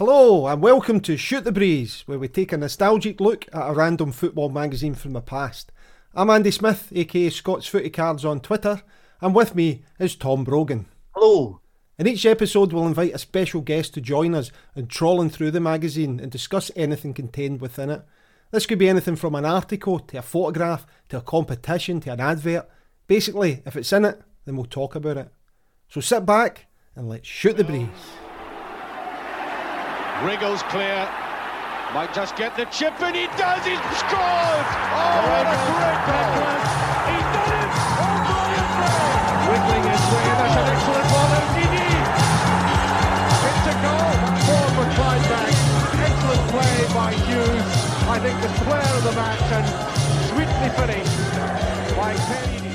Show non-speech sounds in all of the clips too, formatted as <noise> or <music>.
Hello, and welcome to Shoot the Breeze, where we take a nostalgic look at a random football magazine from the past. I'm Andy Smith, aka Scott's Footy Cards on Twitter, and with me is Tom Brogan. Hello. In each episode, we'll invite a special guest to join us in trawling through the magazine and discuss anything contained within it. This could be anything from an article to a photograph to a competition to an advert. Basically, if it's in it, then we'll talk about it. So sit back and let's shoot the breeze. Wriggles clear. Might just get the chip, and he does. He's scored. Oh, what a great backlash! He's done it. Oh, brilliant play. Wiggling his way. That's an excellent ball. And Didi. It's a goal. Four for Clydebank. Excellent play by Hughes. I think the player of the match and sweetly finished by Penny.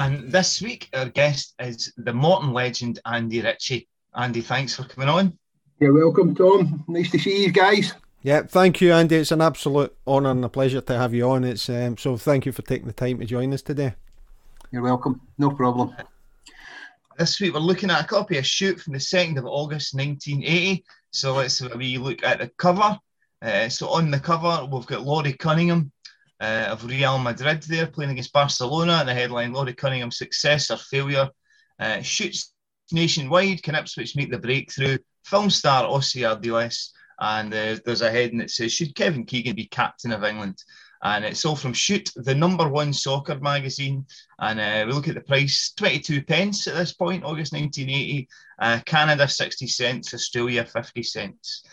And this week, our guest is the Morton legend, Andy Ritchie. Andy, thanks for coming on. You're welcome, Tom. Nice to see you guys. Yeah, thank you, Andy. It's an absolute honour and a pleasure to have you on. It's um, so thank you for taking the time to join us today. You're welcome. No problem. This week, we're looking at a copy of Shoot from the 2nd of August 1980. So let's have a wee look at the cover. Uh, so on the cover, we've got Laurie Cunningham, uh, of Real Madrid there playing against Barcelona. And the headline Laurie Cunningham's success or failure uh, shoots nationwide. Can Ipswich make the breakthrough? Film star Ossie Ardiles. And uh, there's a heading that says, Should Kevin Keegan be captain of England? And it's all from Shoot, the number one soccer magazine. And uh, we look at the price 22 pence at this point, August 1980. Uh, Canada 60 cents, Australia 50 cents.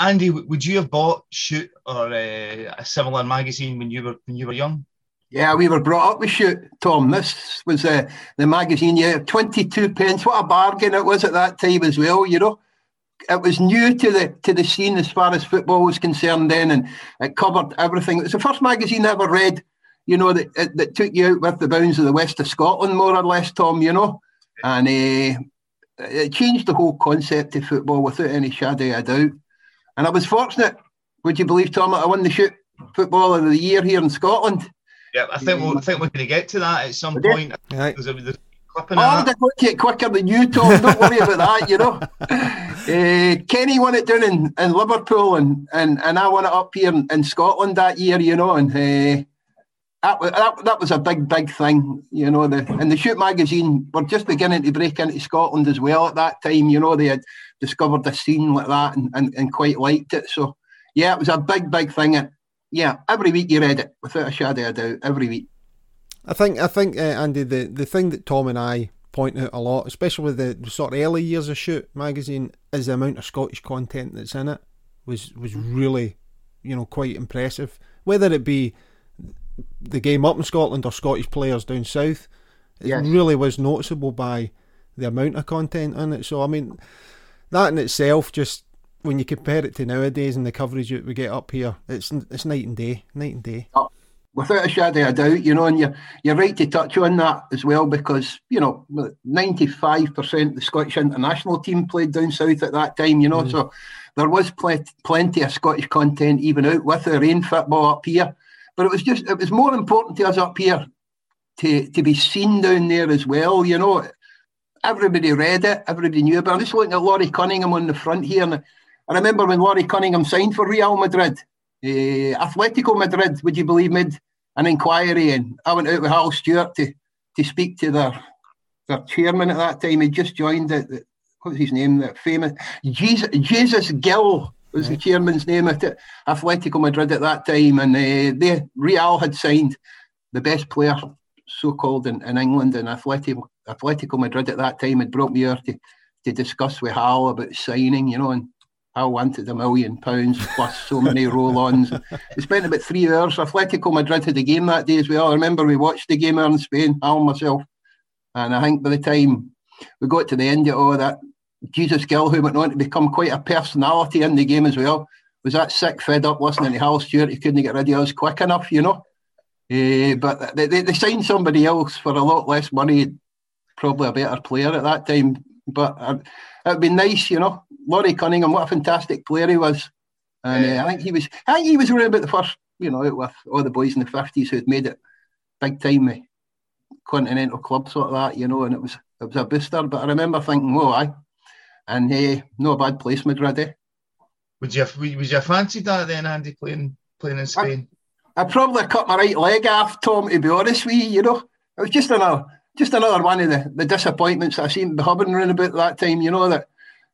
Uh, Andy, would you have bought Shoot or uh, a similar magazine when you were when you were young? Yeah, we were brought up with Shoot, Tom. This was uh, the magazine. Yeah, twenty-two pence. What a bargain it was at that time as well. You know, it was new to the to the scene as far as football was concerned then, and it covered everything. It was the first magazine I ever read. You know that that took you out with the bounds of the west of Scotland, more or less, Tom. You know, and uh, it changed the whole concept of football without any shadow of a doubt. And I was fortunate, would you believe, Tom, I won the shoot football of the year here in Scotland. Yeah, I think we'll, I think we're going to get to that at some point. Right. There's a, there's oh, I got it quicker than you, Tom. Don't worry about that, you know. Uh, <laughs> Kenny won it down in, in Liverpool and, and, and I won it up here in, in Scotland that year, you know, and uh, that, that, that was a big, big thing, you know. The And the Shoot magazine were just beginning to break into Scotland as well at that time, you know. They had discovered a scene like that and, and, and quite liked it. So, yeah, it was a big, big thing. And yeah, every week you read it without a shadow of a doubt. Every week. I think, I think, uh, Andy, the, the thing that Tom and I point out a lot, especially with the sort of early years of Shoot magazine, is the amount of Scottish content that's in it was was really, you know, quite impressive. Whether it be the game up in Scotland or Scottish players down south, it Yes. really was noticeable by the amount of content in it. So I mean, that in itself, just when you compare it to nowadays and the coverage that we get up here, it's it's night and day, night and day. Oh, without a shadow of a doubt, you know, and you're, you're right to touch on that as well because, you know, 95% of the Scottish international team played down south at that time, you know, mm. so there was pl- plenty of Scottish content even out with our own football up here. But it was just, it was more important to us up here to, to be seen down there as well, you know. Everybody read it, everybody knew about it. I'm just looking at Laurie Cunningham on the front here. And I remember when Laurie Cunningham signed for Real Madrid, uh, Atletico Madrid, would you believe, made an inquiry, and I went out with Hal Stewart to to speak to their their chairman at that time. He just joined it. What was his name? The famous Jesus, Jesus Gil was the chairman's name at Atletico Madrid at that time, and uh, they Real had signed the best player, so called in, in England, and Atletico Atletico Madrid at that time had brought me here to to discuss with Hal about signing, you know, and Hal wanted a million pounds plus so many <laughs> roll-ons. We spent about three hours. Atletico Madrid had a game that day as well. I remember we watched the game here in Spain, Hal and myself. And I think by the time we got to the end of all that, Jesus Gil, who went on to become quite a personality in the game as well, was that sick, fed up listening to Hal Stewart. He couldn't get rid of us quick enough, you know. Eh, but they, they, they signed somebody else for a lot less money, probably a better player at that time. But uh, it'd be nice, you know. Laurie Cunningham, what a fantastic player he was. And uh, I think he was, I think he was around about the first, you know, with all the boys in the fifties who had made it big time, with continental clubs like that, you know. And it was it was a booster. But I remember thinking, "Whoa, I," and hey, no bad placement, ready. Would you would you fancy that then, Andy, playing playing in Spain? I, probably cut my right leg off, Tom. To be honest with you, you know, it was just another just another one of the, the disappointments I seem to be hovering around about that time. You know that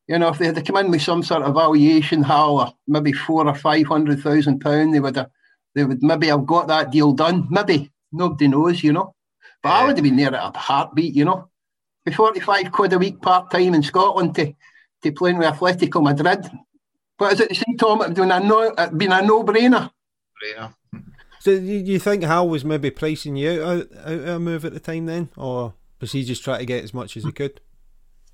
you know, if they had to come in with some sort of valuation hall maybe four or five hundred thousand pound, they would have, they would maybe have got that deal done. Maybe nobody knows, you know. But yeah. I would have been there at a heartbeat, you know. For forty five quid a week part time in Scotland to to playing with Atletico Madrid. But is it the same Tom? It would have been a no, it been a no brainer. Brainer. So you, think Hal was maybe pricing you out, of a move at the time then, or was he just trying to get as much as he could?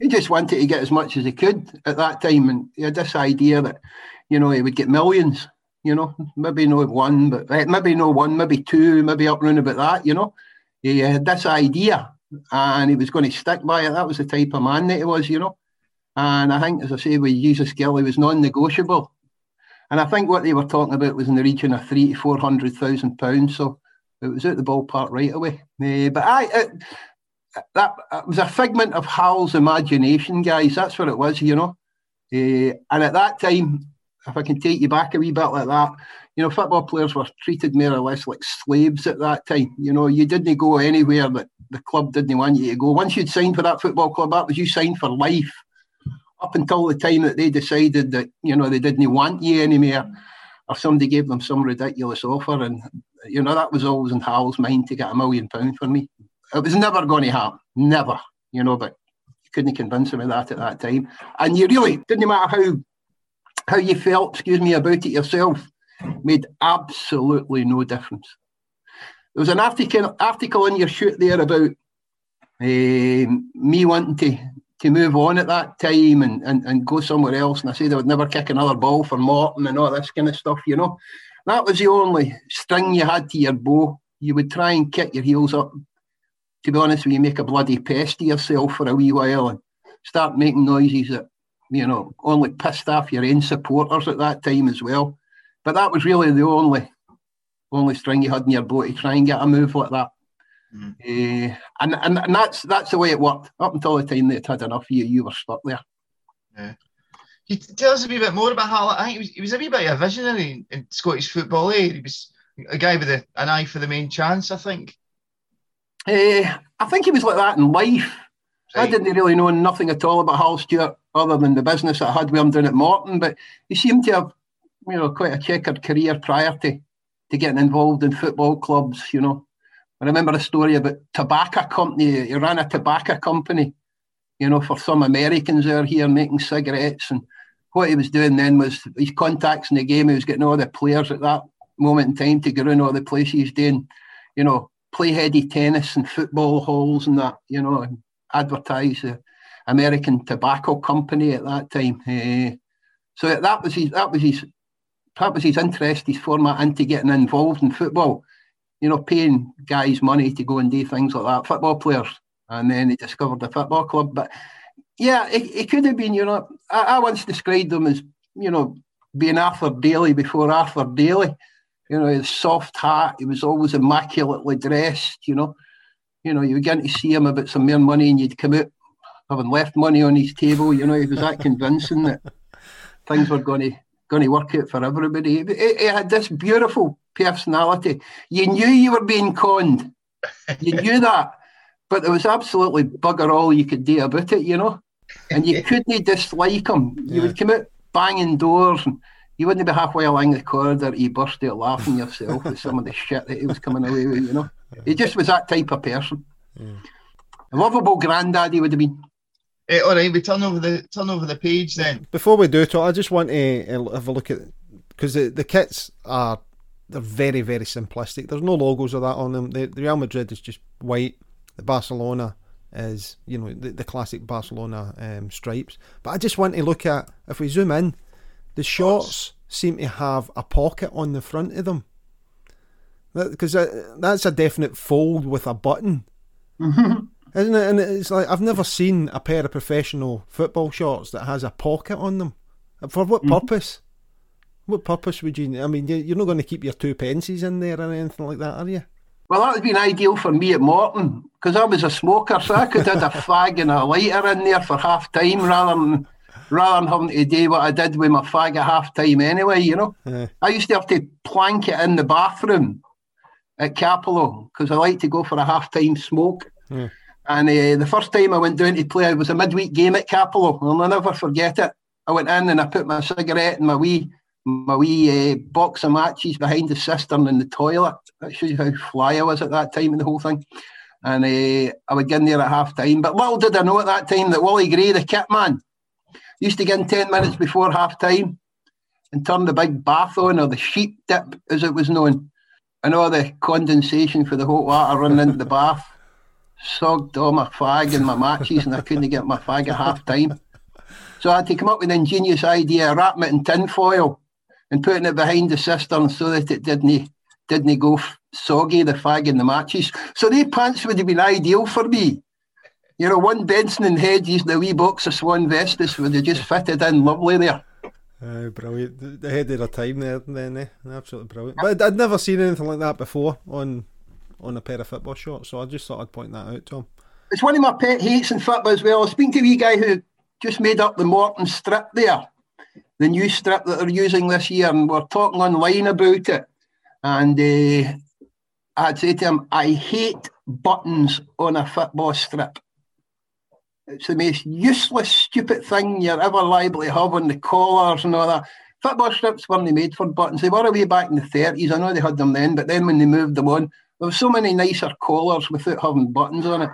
he just wanted to get as much as he could at that time, and he had this idea that you know he would get millions. You know, maybe no one, but eh, maybe no one, maybe two, maybe up round about that. You know, he had this idea, and he was going to stick by it. That was the type of man that he was. You know, and I think, as I say, with Jesus Gil, he was non-negotiable. And I think what they were talking about was in the region of three to four hundred thousand pounds. So it was out the ballpark right away. Uh, but I, that was a figment of Hal's imagination, guys. That's what it was, you know. Uh, and at that time, if I can take you back a wee bit like that, you know, football players were treated more or less like slaves at that time. You know, you didn't go anywhere that the club didn't want you to go. Once you'd signed for that football club, that was you signed for life up until the time that they decided that, you know, they didn't want you anymore or somebody gave them some ridiculous offer. And, you know, that was always in Hal's mind to get a million pounds for me. It was never going to happen. Never, you know, but you couldn't convince him of that at that time. And you really didn't matter how how you felt, excuse me, about it yourself, made absolutely no difference. There was an article article in your shoot there about uh, me wanting to to move on at that time and, and, and go somewhere else. And I said I would never kick another ball for Morton and all this kind of stuff, you know. That was the only string you had to your bow. You would try and kick your heels up to be honest you, make a bloody pest of yourself for a wee while and start making noises that, you know, only pissed off your own supporters at that time as well. But that was really the only only string you had in your bow to try and get a move like that. Mm-hmm. Uh, and, and and that's that's the way it worked. Up until the time they'd had enough of you, you were stuck there. Yeah. You tell us a wee bit more about how I think he was, he was a wee bit of a visionary in, in Scottish football. Eh? He was a guy with a, an eye for the main chance, I think. Uh, I think he was like that in life. Right. I didn't really know nothing at all about Hal Stewart other than the business I had with him down at Morton, but he seemed to have, you know, quite a checkered career prior to, to getting involved in football clubs, you know. I remember a story about tobacco company. He ran a tobacco company, you know, for some Americans out here making cigarettes. And what he was doing then was his contacts in the game. He was getting all the players at that moment in time to go around all the places doing, you know, play heady tennis and football halls and that, you know, and advertise the American Tobacco Company at that time. Uh, so that was his that was his that was his interest, his format into getting involved in football. You know, paying guys money to go and do things like that, football players. And then he discovered the football club. But yeah, it, it could have been, you know, I, I once described them as, you know, being Arthur Daly before Arthur Daly you know, his soft hat. He was always immaculately dressed. You know, you know, you getting to see him about some mere money, and you'd come out having left money on his table. You know, he was that convincing that things were going to going to work out for everybody. He had this beautiful personality. You knew you were being conned. You <laughs> knew that, but there was absolutely bugger all you could do about it. You know, and you <laughs> couldn't dislike him. You yeah. would come out banging doors and you wouldn't be halfway along the corridor, you burst out laughing yourself with some of the shit that he was coming away with, you know. He just was that type of person. Yeah. A lovable granddad he would have been. Hey, all right, we turn over the turn over the page then. Before we do it, I just want to uh, have a look at because the, the kits are they're very very simplistic. There's no logos of that on them. The, the Real Madrid is just white. The Barcelona is you know the, the classic Barcelona um, stripes. But I just want to look at if we zoom in the shorts seem to have a pocket on the front of them. Because that, that's a definite fold with a button. Mm-hmm. Isn't it? And it's like I've never seen a pair of professional football shorts that has a pocket on them. For what mm-hmm. purpose? What purpose would you? I mean, you're not going to keep your two pences in there or anything like that, are you? Well, that would have been ideal for me at Morton because I was a smoker, so I could have had a <laughs> fag and a lighter in there for half time rather than rather than having to do what I did with my fag at half time anyway, you know. Yeah. I used to have to plank it in the bathroom at Cappielow because I like to go for a half time smoke. Yeah. And uh, the first time I went down to play, it was a midweek game at Cappielow. I'll never forget it. I went in and I put my cigarette and my wee my wee uh, box of matches behind the cistern in the toilet. That shows you how fly I was at that time in the whole thing. And uh, I would get in there at half time. But little did I know at that time that Wally Gray, the kit man, used to get in 10 minutes before half time and turn the big bath on, or the sheep dip as it was known, and all the condensation for the hot water running into the bath. Sogged all my fag and my matches, and I couldn't get my fag at half time. So I had to come up with an ingenious idea, wrapping it in tin foil and putting it behind the cistern so that it didn't didn't go soggy, the fag and the matches. So they pants would have been ideal for me. You know, one Benson and Hedges, the wee box of Swan Vestas would have just fitted in lovely there. Uh, brilliant. The- The head of their time there, then, eh? Absolutely brilliant. But I'd, never seen anything like that before on on a pair of football shorts, so I just thought I'd point that out to him. It's one of my pet hates in football as well. I was speaking to a wee guy who just made up the Morton strip there, the new strip that they're using this year, and we're talking online about it. And uh, I'd say to him, I hate buttons on a football strip. It's the most useless, stupid thing you're ever liable to have on the collars and all that. Football strips weren't made for buttons. They were away back in the 30s. I know they had them then, but then when they moved them on, there were so many nicer collars without having buttons on it.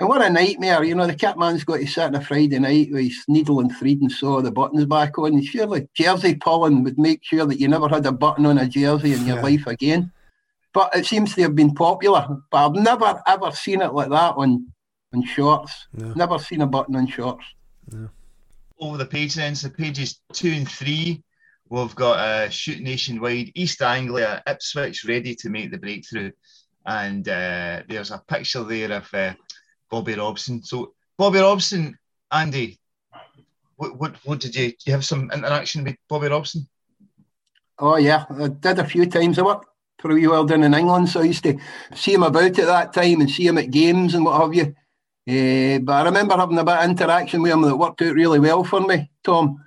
And what a nightmare, you know, the kit man's got to sit on a Friday night with his needle and thread and sew the buttons back on. Surely jersey pulling would make sure that you never had a button on a jersey in your Yeah. life again. But it seems to have been popular. But I've never ever seen it like that on, on shorts. No. Never seen a button on shorts. over the page then, so pages two and three, we've got uh, Shoot Nationwide, East Anglia, Ipswich ready to make the breakthrough. And uh, there's a picture there of uh, Bobby Robson. So, Bobby Robson, Andy, what, what, what did you, did you have some interaction with Bobby Robson? Oh yeah, I did a few times. I worked wee while down in England, so I used to see him about at that time and see him at games and what have you. Eh, but I remember having a bit of interaction with him that worked out really well for me, Tom.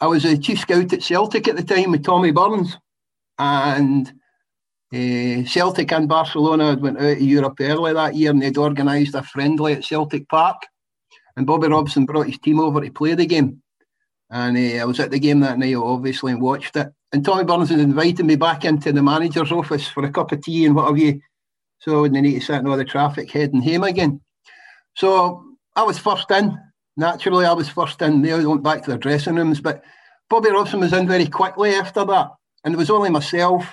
I was a chief scout at Celtic at the time with Tommy Burns, and eh, Celtic and Barcelona had went out of Europe early that year, and they'd organised a friendly at Celtic Park, and Bobby Robson brought his team over to play the game. And uh, I was at the game that night, obviously, and watched it. And Tommy Burns had invited me back into the manager's office for a cup of tea and what have you. So I wouldn't need to sit in all the traffic heading home again. So I was first in. Naturally, I was first in. They all went back to their dressing rooms. But Bobby Robson was in very quickly after that. And it was only myself,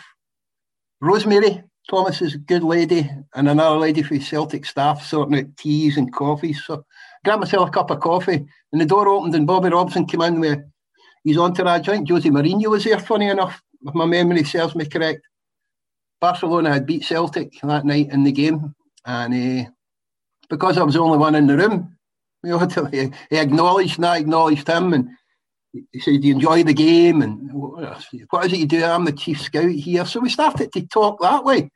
Rosemary, Thomas is a good lady, and another lady for Celtic staff sorting out teas and coffees. So grabbed myself a cup of coffee, and the door opened, and Bobby Robson came in with his entourage. I think Jose Mourinho was there, funny enough, if my memory serves me correct. Barcelona had beat Celtic that night in the game, and uh, because I was the only one in the room, <laughs> he, he acknowledged and I acknowledged him, and he said, "Do you enjoy the game?" And what is it you do? I'm the chief scout here, so we started to talk that way,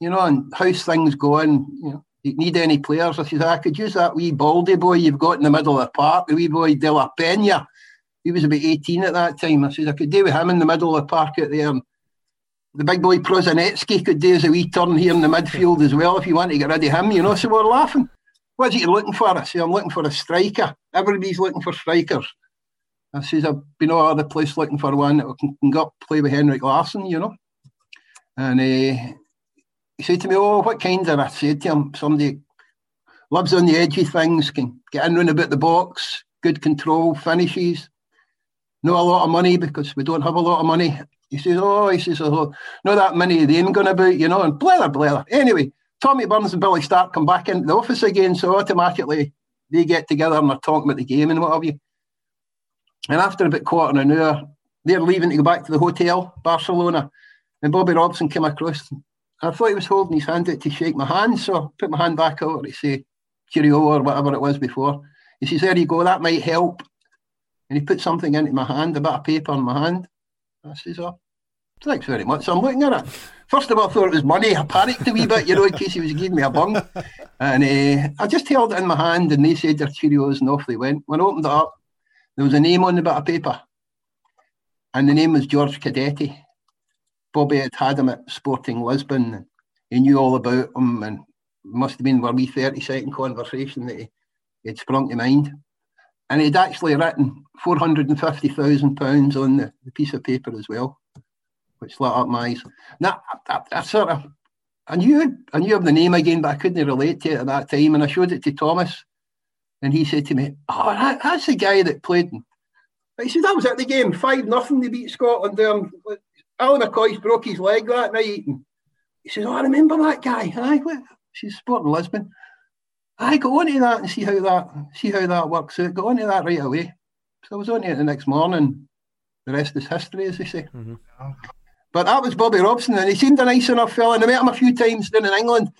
you know, and how's things going? You know, do you need any players? I said, I ah, could use that wee baldy boy you've got in the middle of the park, the wee boy De La Pena. He was about 18 at that time. I said, I could do with him in the middle of the park out there. And the big boy Prosinecki could do as a wee turn here in the midfield as well if you want to get rid of him, you know. So we're laughing. What is it you're looking for? I say, I'm looking for a striker. Everybody's looking for strikers. I says, I've been all over the place looking for one that can, can go up play with Henrik Larsson, you know. And uh, he said to me, Oh, what kind of? I said to him, somebody lives on the edge of things, can get in round about the box, good control, finishes. Not a lot of money because we don't have a lot of money. He says, Oh, he says, oh, not that many of them going to about, you know, and blather, blather. Anyway, Tommy Burns and Billy Stark come back into the office again, so automatically they get together and they're talking about the game and what have you. And after about quarter an hour, they're leaving to go back to the hotel, Barcelona. And Bobby Robson came across. I thought he was holding his hand out to shake my hand, so I put my hand back over to say cheerio or whatever it was before. He says, There you go, that might help. And he put something into my hand, a bit of paper in my hand. I says, Oh. Thanks very much. So I'm looking at it. First of all, I thought it was money. I panicked a wee bit, you know, in case he was giving me a bung. And uh, I just held it in my hand and they said their Cheerios and off they went. When I opened it up, there was a name on the bit of paper. And the name was George Cadete. Bobby had had him at Sporting Lisbon. And he knew all about him and must have been a wee 30 second conversation that he, had sprung to mind. And he'd actually written £450,000 on the, the piece of paper as well which lit up my eyes. Now, I, I, I, sort of, I knew, I knew of the name again, but I couldn't relate to it at that time. And I showed it to Thomas, and he said to me, "Oh, that, that's the guy that played." He said that was at the game, five nothing. They beat Scotland. Um, Alan McCoist broke his leg that night, and he says, "Oh, I remember that guy." I went, "She's Sporting Lisbon." I go on to that and see how that see how that works out. Go on to that right away. So I was on it the next morning. The rest is history, as they say. Mm-hmm. But that was Bobby Robson, and he seemed a nice enough fella. And I met him a few times down in England,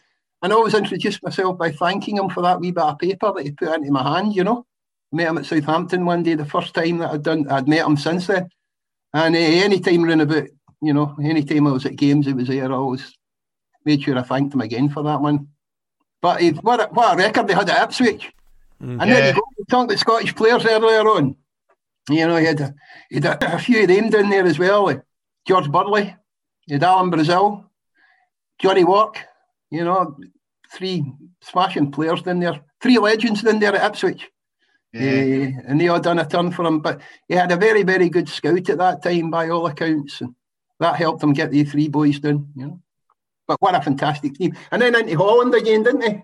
and I always introduced myself by thanking him for that wee bit of paper that he put into my hand. You know, I met him at Southampton one day, the first time that I'd done. I'd met him since then, and uh, any time around about, you know, any time I was at games, he was there. I always made sure I thanked him again for that one. But he, what, a, what a record they had at Ipswich. Mm, and yeah. then you go, you talk about Scottish players earlier on. You know, he had a, he had a, a few of them down there as well. Like, George Burley, you had Alan Brazil, Johnny Wark, you know, three smashing players in there, three legends in there at Ipswich. Yeah. Uh, and they all done a turn for him. But he had a very, very good scout at that time, by all accounts. And that helped him get the three boys done, you know. But what a fantastic team. And then into Holland again, didn't he?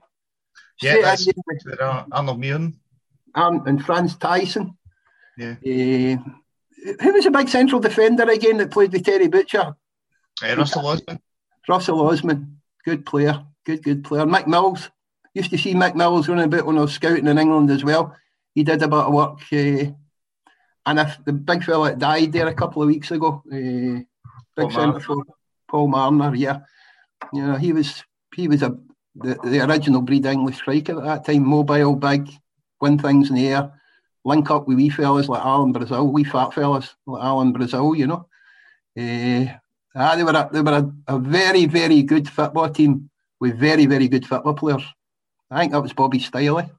Yeah, that's uh, Arnold Mühren. and Frans Thijssen. Yeah. Uh, who was a big central defender again that played with Terry Butcher? Uh, Russell Osman. Russell Osman, good player, good good player. Mick Mills used to see Mick Mills running about when I was scouting in England as well. He did a bit of work, uh, and if the big fella that died there a couple of weeks ago, uh, big centre for Paul Mariner, yeah, you know he was he was a the, the original breed English striker at that time, mobile, big, win things in the air link up with wee fellas like Alan Brazil, wee fat fellas like Alan Brazil, you know. Uh, ah, they were, a, they were a, a, very, very good football team with very, very good football players. I think that was Bobby Stiley.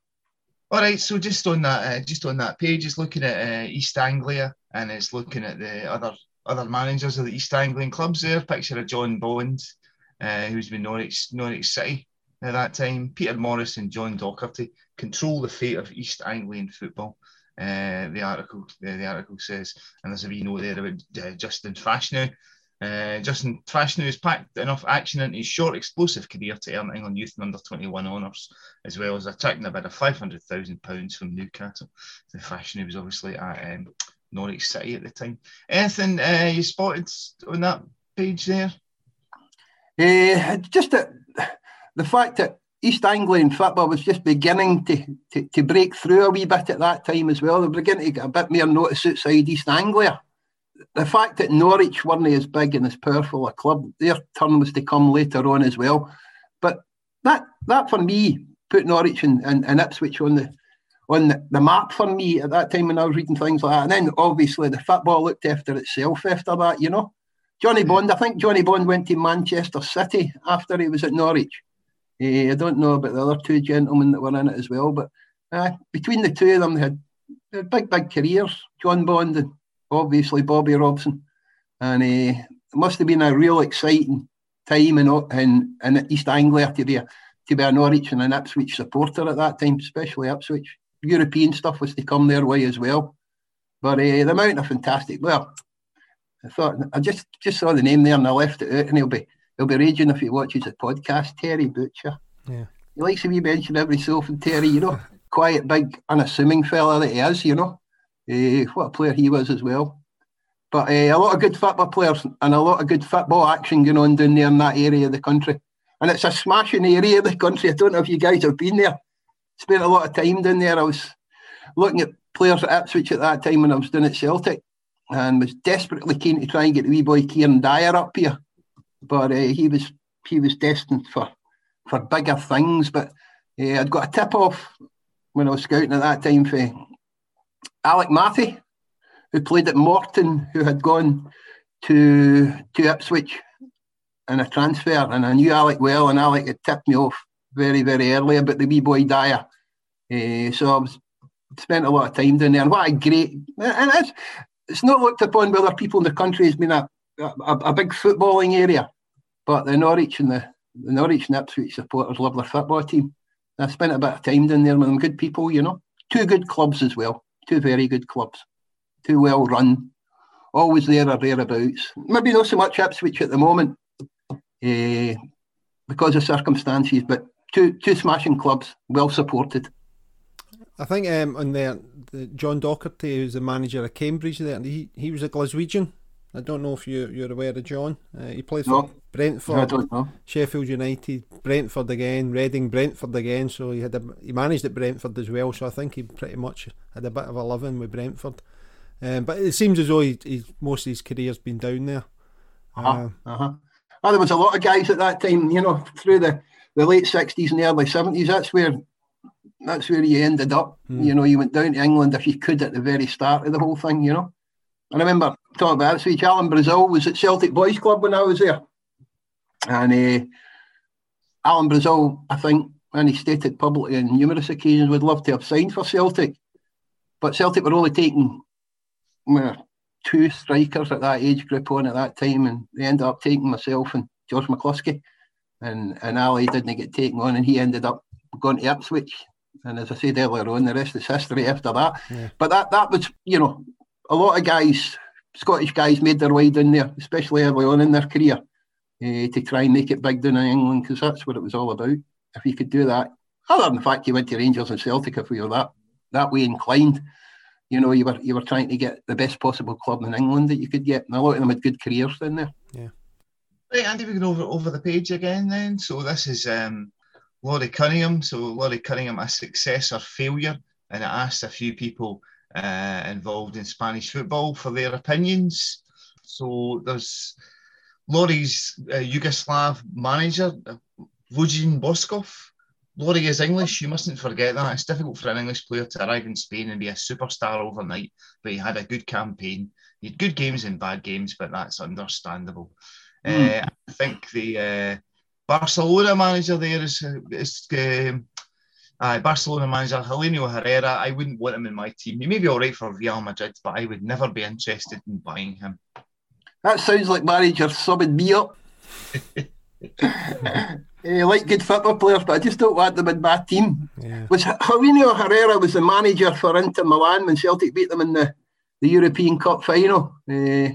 All right, so just on that, uh, just on that page, it's looking at uh, East Anglia and it's looking at the other other managers of the East Anglian clubs. There, picture of John Bond, uh, who's been Norwich Norwich City at that time. Peter Morris and John Docherty control the fate of East Anglian football. Uh, the article uh, the article says, and there's a wee note there about uh, Justin Fashanu. Uh, Justin Fashanu has packed enough action into his short, explosive career to earn England Youth and Under 21 honours, as well as attracting about a bid of £500,000 from Newcastle. The Fashanu was obviously at um, Norwich City at the time. Anything uh, you spotted on that page there? Uh, just the fact that East Anglian football was just beginning to, to, to, break through a wee bit at that time as well. They were beginning to get a bit more notice outside East Anglia. The fact that Norwich weren't as big and as powerful a club, their turn was to come later on as well. But that that for me put Norwich and, and, and Ipswich on the on the, the, map for me at that time when I was reading things like that. And then obviously the football looked after itself after that, you know. Johnny Bond, I think Johnny Bond went to Manchester City after he was at Norwich uh, I don't know about the other two gentlemen that were in it as well, but uh, between the two of them, they had, they had, big, big careers. John Bond and obviously Bobby Robson, and uh, it must have been a real exciting time in in, in East Anglia to be a to be a Norwich and an Ipswich supporter at that time, especially Ipswich. European stuff was to come their way as well. But uh, the amount of fantastic, well, I thought I just just saw the name there and I left it out, and he'll be He'll be raging if he watches the podcast. Terry Butcher. Yeah. He likes to be mentioned every so often, Terry, you know. <laughs> Quiet, big, unassuming fella that he is, you know. Uh, what a player he was as well. But uh, a lot of good football players and a lot of good football action going on down there in that area of the country. And it's a smashing area of the country. I don't know if you guys have been there. Spent a lot of time down there. I was looking at players at Ipswich at that time when I was doing at Celtic and was desperately keen to try and get the wee boy Kieran Dyer up here but uh, he was he was destined for for bigger things. But uh, I'd got a tip off when I was scouting at that time for Alec Mathie, who played at Morton, who had gone to to Ipswich in a transfer, and I knew Alec well, and Alec had tipped me off very very early about the wee boy Dyer. Uh, so I was spent a lot of time down there, and what a great and it's it's not looked upon by other people in the country as being a, a, a big footballing area, but the Norwich and the, the Norwich and Ipswich supporters love their football team. I spent a bit of time down there with them good people, you know. Two good clubs as well, two very good clubs, two well run, always there or thereabouts. Maybe not so much Ipswich at the moment uh, because of circumstances, but two two smashing clubs, well supported. I think um, on there, the John Docherty, who's the manager of Cambridge, there he he was a Glaswegian. I don't know if you you're aware of John. Uh, he played for Brentford, Sheffield United, Brentford again, Reading, Brentford again. So he had a, he managed at Brentford as well. So I think he pretty much had a bit of a living with Brentford. Um, but it seems as though he, he's most of his career's been down there. Uh-huh, uh, uh-huh. Oh, there was a lot of guys at that time, you know, through the, the late sixties and the early seventies. That's where that's where you ended up. Hmm. You know, you went down to England if you could at the very start of the whole thing. You know, I remember talking about it. So Alan Brazil was at Celtic Boys Club when I was there, and uh, Alan Brazil, I think, and he stated publicly on numerous occasions, would love to have signed for Celtic, but Celtic were only taking well, two strikers at that age group on at that time, and they ended up taking myself and George McCluskey, and and Ali didn't get taken on, and he ended up going to Ipswich and as I said earlier on, the rest is history after that. Yeah. But that that was, you know, a lot of guys, Scottish guys, made their way down there, especially early on in their career, uh, to try and make it big down in England because that's what it was all about. If you could do that, other than the fact you went to Rangers and Celtic, if we were that that way inclined, you know, you were you were trying to get the best possible club in England that you could get, and a lot of them had good careers down there. Yeah. Right, Andy, we can over over the page again then. So this is um, Laurie Cunningham. So Laurie Cunningham, a success or failure, and I asked a few people uh, involved in Spanish football for their opinions. So there's Laurie's uh, Yugoslav manager, Vujadin Boskov. Laurie is English. You mustn't forget that. It's difficult for an English player to arrive in Spain and be a superstar overnight, but he had a good campaign. He had good games and bad games, but that's understandable. Mm. Uh, I think the uh, Barcelona manager there is is um, uh, Barcelona manager Helenio Herrera. I wouldn't want him in my team. He may be all right for Real Madrid, but I would never be interested in buying him. That sounds like manager subbing me up. I <laughs> like good football players, but I just don't want them in my team. Yeah. Was Helenio Herrera was the manager for Inter Milan when Celtic beat them in the, the European Cup final. Uh,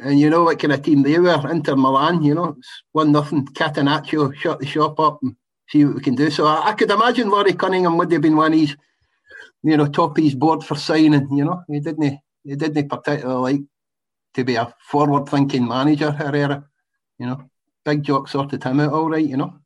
and you know what kind of team they were, Inter Milan, you know, it's one nothing. Catenaccio shut the shop up and see what we can do. So I, I could imagine Laurie Cunningham would have been one of his, you know, top of his board for signing, you know. He didn't he didn't particularly like to be a forward thinking manager, Herrera. You know. Big Jock sorted him out all right, you know.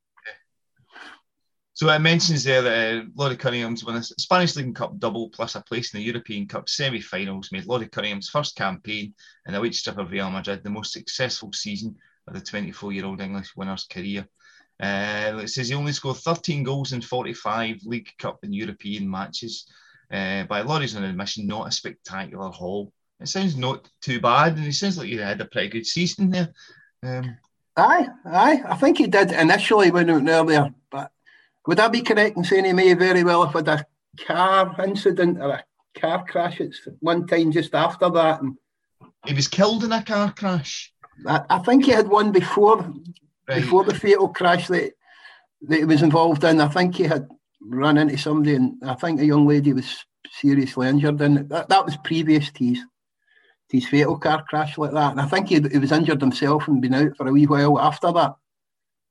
So it mentions there that uh, Laurie Cunningham's won a Spanish League Cup double plus a place in the European Cup semi-finals made Laurie Cunningham's first campaign in the white strip of Real Madrid the most successful season of the 24-year-old English winner's career. Uh, it says he only scored 13 goals in 45 League Cup and European matches. Uh, by Laurie's own admission, not a spectacular haul. It sounds not too bad, and it sounds like he had a pretty good season there. Um, aye, aye, I think he did initially when he went earlier, but would I be correct in saying he may very well have had a car incident or a car crash at one time just after that? And he was killed in a car crash. I, I think he had one before right. before the fatal crash that that he was involved in. I think he had run into somebody, and I think a young lady was seriously injured. And that, that was previous to his, to his fatal car crash like that. And I think he, he was injured himself and been out for a wee while after that.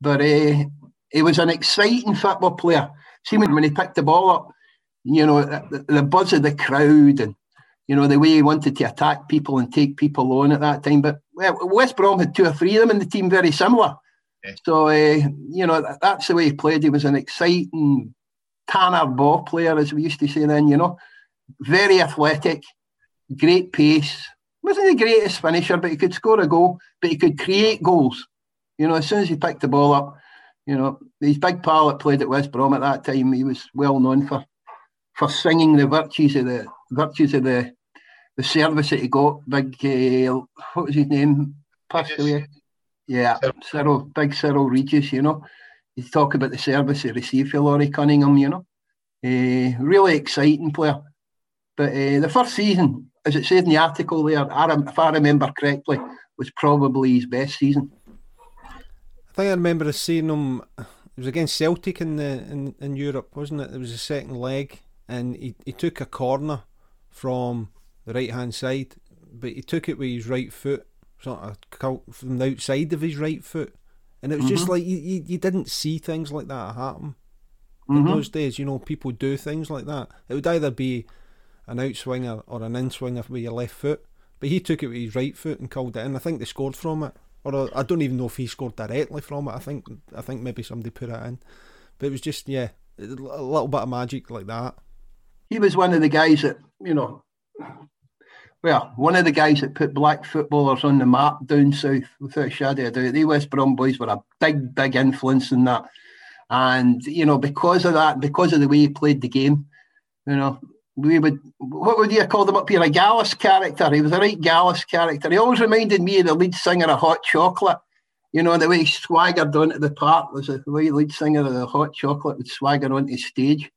But uh, he was an exciting football player. See, when, when he picked the ball up, you know, the, the, buzz of the crowd and, you know, the way he wanted to attack people and take people on at that time. But well, West Brom had two or three of them in the team very similar. So, uh, you know, that, that's the way he played. He was an exciting Tanner ball player, as we used to say then, you know. Very athletic, great pace. Wasn't the greatest finisher, but he could score a goal, but he could create goals. You know, as soon as he picked the ball up, you know, his big pal that played at West Brom at that time, he was well known for for singing the virtues of the virtues of the the service that he got. Big, uh, what was his name? Passed away. Yeah, Cyril. Cyril, big Cyril Regis, you know. You talk about the service he received for Laurie Cunningham, you know. Uh, really exciting player. But uh, the first season, as it says in the article there, if I remember correctly, was probably his best season. I think I remember seeing him. It was against Celtic in the in, in Europe, wasn't it? It was the second leg, and he, he took a corner from the right hand side, but he took it with his right foot, sort of from the outside of his right foot, and it was just like you, you, you didn't see things like that happen. In Mhm. those days, you know, people do things like that. It would either be an outswinger or an inswinger with your left foot, but he took it with his right foot and called it in. I think they scored from it, or uh, I don't even know if he scored directly from it. I think I think maybe somebody put it in, but it was just yeah, a little bit of magic like that. he was one of the guys that you know well one of the guys that put black footballers on the map down south without a shadow of doubt the west brom boys were a big big influence in that and you know because of that because of the way he played the game you know we would what would you call them up here a gallus character he was a right gallus character he always reminded me of the lead singer of hot chocolate you know the way he swaggered onto the park was the way lead singer of the hot chocolate would swagger onto stage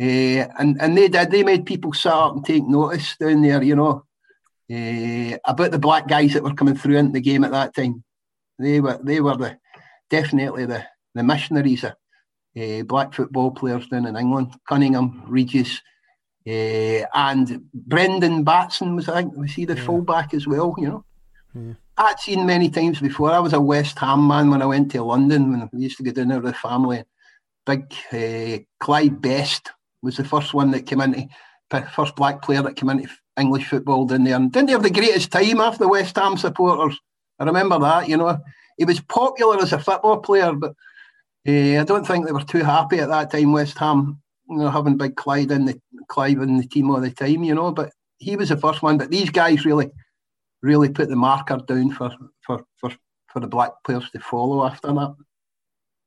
uh, and and they did. They made people sit up and take notice down there. You know, uh, about the black guys that were coming through into the game at that time. They were they were the definitely the the missionaries of uh, black football players down in England. Cunningham, Regis, uh, and Brendan Batson was I think was he the Yeah. fullback as well. You know. Yeah. I'd seen many times before. I was a West Ham man when I went to London when we used to go down there with the family. Big uh, Clyde Best was the first one that came into first black player that came into English football down there. And didn't he have the greatest time after the West Ham supporters? I remember that. You know, he was popular as a football player, but uh, I don't think they were too happy at that time. West Ham, you know, having big Clyde in the Clive in the team all the time. You know, but he was the first one. But these guys really, really put the marker down for for for, for the black players to follow after that.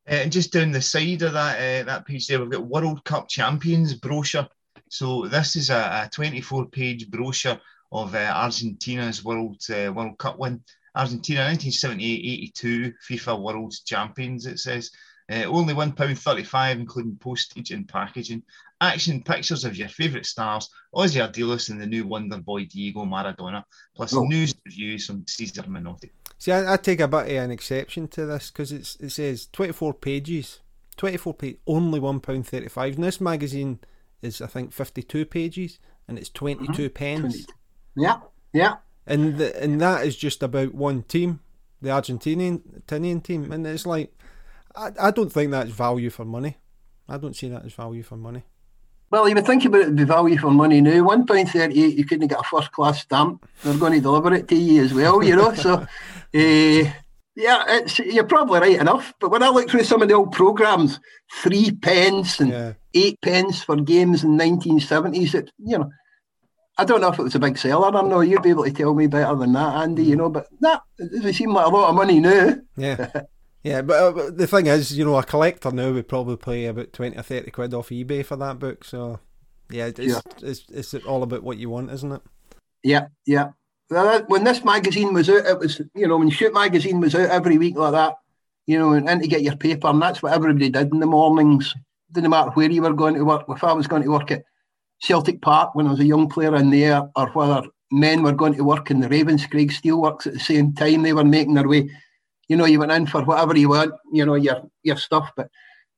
Uh, and just down the side of that uh, that page there, we've got World Cup champions brochure. So this is a, a 24 page brochure of uh, Argentina's World uh, World Cup win. Argentina 1978-82 FIFA World Champions. It says uh, only one pound thirty-five, including postage and packaging. Action pictures of your favourite stars, Ossie Ardiles and the new Wonder Boy Diego Maradona, plus Oh. news and reviews from Cesar Menotti. See, I, I take a bit of an exception to this because it's it says twenty four pages, twenty four page, only one pound thirty five. And this magazine is I think fifty two pages, and it's twenty two pence. Yeah, yeah. and the, and that is just about one team, the Argentinian Argentinian team, and it's like I, I don't think that's value for money. I don't see that as value for money. Well, you would think about it, the value for money now. One pound thirty-eight, you couldn't get a first-class stamp. They're going to deliver it to you as well, you know. So, uh, <laughs> yeah, it's, you're probably right enough. But when I look through some of the old programs, three pence and Yeah, eight pence for games in 1970s, it, you know, I don't know if it was a big seller or know. You'd be able to tell me better than that, Andy. You know, but that it doesn't seem like a lot of money now. yeah, <laughs> yeah. But, uh, the thing is, you know, a collector now would probably pay about twenty or thirty quid off eBay for that book. So yeah, it's Yeah. it's, it's all about what you want, isn't it? Yeah, yeah. When this magazine was out, it was you know when Shoot magazine was out every week like that, you know, and, and to get your paper, and that's what everybody did in the mornings. Didn't matter where you were going to work. If I was going to work at Celtic Park when I was a young player in there, or whether men were going to work in the Ravenscraig Steelworks at the same time, they were making their way. You know, you went in for whatever you want, you know, your your stuff. But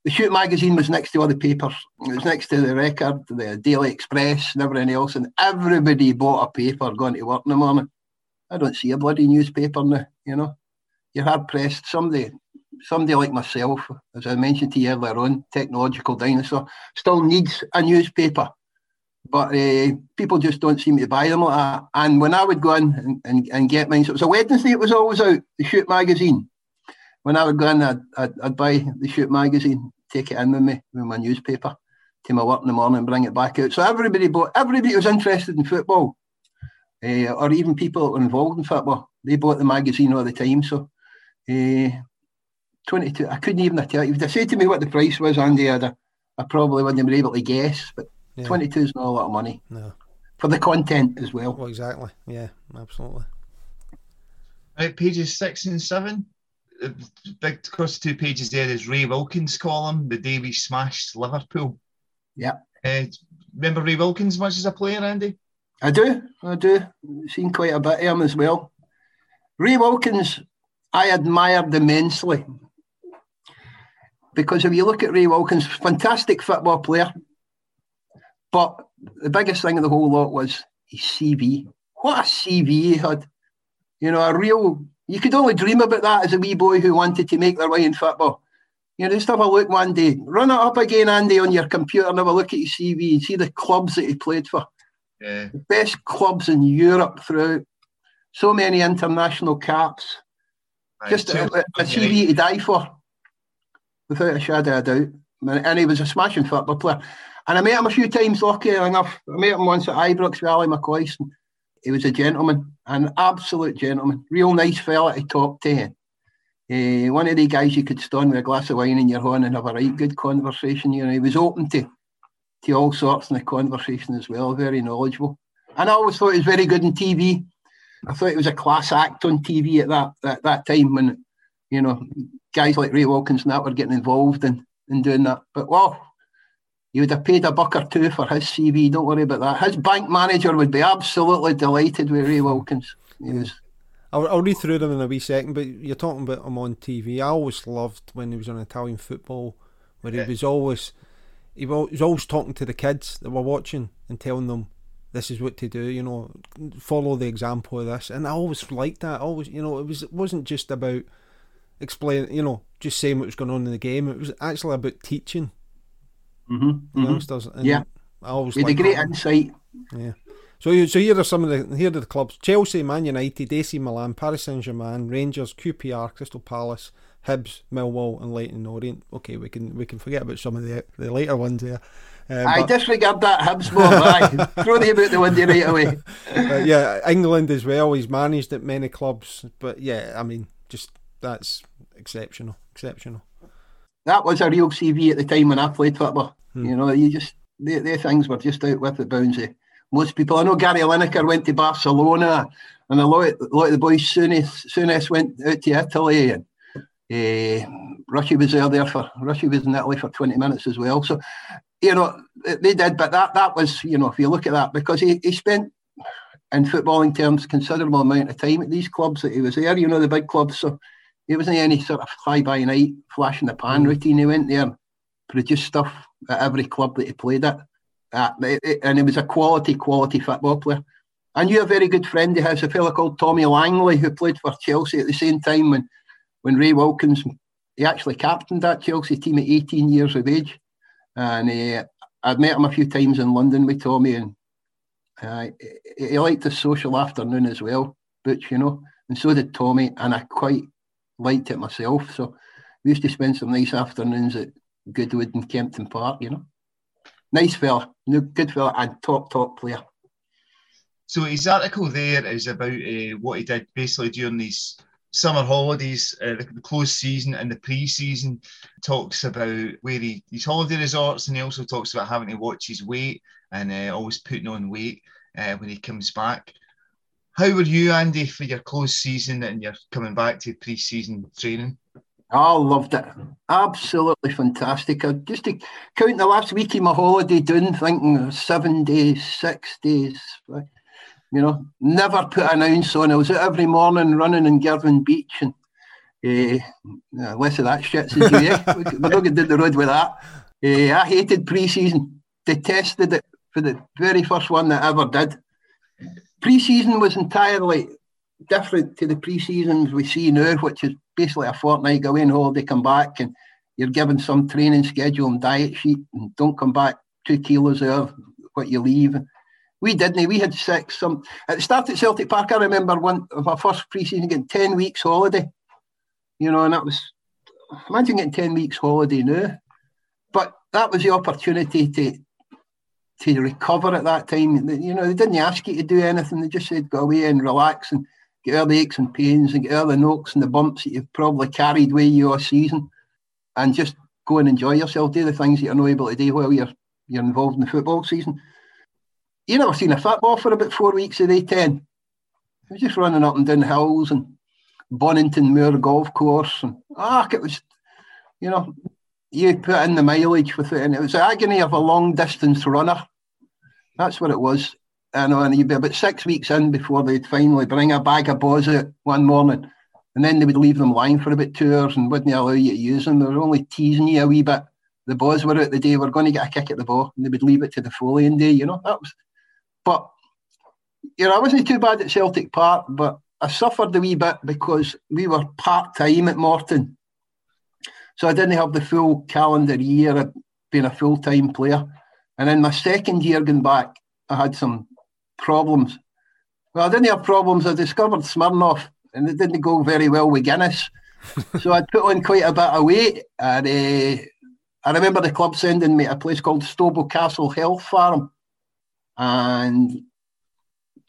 the Shoot magazine was next to all the papers. It was next to the Record, the Daily Express, and everything else. And everybody bought a paper going to work in the morning. I don't see a bloody newspaper now. You know, you're hard pressed. Somebody, somebody like myself, as I mentioned to you earlier on, technological dinosaur, still needs a newspaper. But uh, people just don't seem to buy them like that. And when I would go in and, and, and get mine, so it was a Wednesday, it was always out, the Shoot magazine. When I would go in, I'd, I'd, I'd buy the Shoot magazine, take it in with me, with my newspaper, to my work in the morning bring it back out. So everybody bought, everybody was interested in football, uh, or even people that were involved in football, they bought the magazine all the time. So uh, 22, I couldn't even tell you. If they say to me what the price was, Andy, I'd, I probably wouldn't have been able to guess, but Yeah. 22 is not a lot of money. No. for the content as well. Well, exactly. Yeah, absolutely. Right, pages six and seven. Big across two pages there is Ray Wilkins' column, the day we smashed Liverpool. Yeah. Uh, remember Ray Wilkins much as a player, Andy? I do, I do. Seen quite a bit of him as well. Ray Wilkins, I admired immensely because if you look at Ray Wilkins, fantastic football player, but the biggest thing of the whole lot was his CV. What a CV he had! You know, a real. You could only dream about that as a wee boy who wanted to make their way in football. You know, just have a look one day. Run it up again, Andy, on your computer and have a look at his CV and see the clubs that he played for. Yeah. The best clubs in Europe throughout. So many international caps. Right, Just a, Chelsea, a CV to die for, without a shadow of a doubt. And he was a smashing football player. And I met him a few times, lucky enough. I met him once at Ibrox with Ally McCoist. He was a gentleman, an absolute gentleman. Real nice fella to talk to. Uh, one of the guys you could stand with a glass of wine in your hand and have a right good conversation. You know, he was open to to all sorts in the conversation as well. Very knowledgeable, and I always thought he was very good on TV. I thought he was a class act on TV at that at that time when you know guys like Ray Wilkins and that were getting involved in in doing that. But well, you would have paid a buck or two for his CV. Don't worry about that. His bank manager would be absolutely delighted with Ray Wilkins. He was I'll, I'll read through them in a wee second, but you're talking about him on TV. I always loved when he was on Italian football, where Yeah. he was always he was always talking to the kids that were watching and telling them this is what to do. You know, follow the example of this. And I always liked that. Always, you know, it was it wasn't just about explaining. You know, just saying what was going on in the game. It was actually about teaching mhm, the mhm. youngsters. And Yeah. I always with a great that. insight. Yeah. So, you- so here are some of the here are the clubs: Chelsea, Man United, AC Milan, Paris Saint Germain, Rangers, QPR, Crystal Palace, Hibs, Millwall, and Leyton Orient. Okay, we can we can forget about some of the the later ones there. Um, I but- disregard that Hibs mob. Aye. <laughs> Throw them out the window right away. <laughs> but yeah, England as well. He's managed at many clubs, but yeah, I mean, just that's exceptional, exceptional. That was a real CV at the time when I played football. Hmm. You know, you just the, the things were just out with the bounds of most people. I know Gary Lineker went to Barcelona, and a lot, a lot of the boys soon as soon as went out to Italy, and uh, Rushy was there, there for Rushy was in Italy for twenty minutes as well. So, you know, they did, but that that was you know if you look at that because he, he spent in footballing terms considerable amount of time at these clubs that he was there. You know, the big clubs. So it wasn't any sort of fly by night, flash in the pan Mm. routine. He went there, produced stuff at every club that he played at. Uh, and he was a quality, quality football player. I knew a very good friend of his, a fellow called Tommy Langley, who played for Chelsea at the same time when, when Ray Wilkins, he actually captained that Chelsea team at 18 years of age. And I'd met him a few times in London with Tommy, and uh, he, he liked the social afternoon as well, Butch, you know, and so did Tommy, and I quite liked it myself. So we used to spend some nice afternoons at Goodwood and Kempton Park, you know. Nice fella, good fella, and top, top player. So his article there is about uh, what he did basically during these summer holidays, uh, the, closed season and the pre-season. Talks about where he his holiday resorts, and he also talks about having to watch his weight and uh, always putting on weight uh, when he comes back. How were you, Andy, for your closed season and you're coming back to pre-season training? I loved it. Absolutely fantastic. I just to count the last week of my holiday doing thinking seven days, six days. You know, never put an ounce on. I was out every morning running in Girvan Beach and uh, less of that shit since eh? We're not going down the road with that. Uh, I hated pre-season. Detested it for the very first one that I ever did. Pre-season was entirely different to the pre-seasons we see now, which is basically a fortnight, away on holiday, come back, and you're given some training schedule and diet sheet, and don't come back two kilos of what you leave. We didn't. We had six. Some at the start at Celtic Park. I remember one of my first pre-season getting ten weeks holiday. You know, and that was imagine getting ten weeks holiday now. But that was the opportunity to to recover at that time. You know, they didn't ask you to do anything. They just said go away and relax and get all the aches and pains and get all the knocks and the bumps that you've probably carried with you all season, and just go and enjoy yourself. Do the things that you're not able to do while you're you're involved in the football season. you never seen a football for about four weeks of day 10. I was just running up and down hills and Bonnyton Moor golf course. And ah, it was, you know, you put in the mileage with it, and it was the agony of a long distance runner. That's what it was. And you'd be about six weeks in before they'd finally bring a bag of balls out one morning, and then they would leave them lying for about two hours and wouldn't allow you to use them. They were only teasing you a wee bit. The boys were out the day, we're going to get a kick at the ball, and they would leave it to the following day, you know. That was, but, you know, I wasn't too bad at Celtic Park, but I suffered a wee bit because we were part time at Morton. So I didn't have the full calendar year of being a full time player. And in my second year going back, I had some problems. Well, I didn't have problems. I discovered Smirnoff and it didn't go very well with Guinness. <laughs> so I'd put on quite a bit of weight. And uh, I remember the club sending me to a place called Stobo Castle Health Farm. And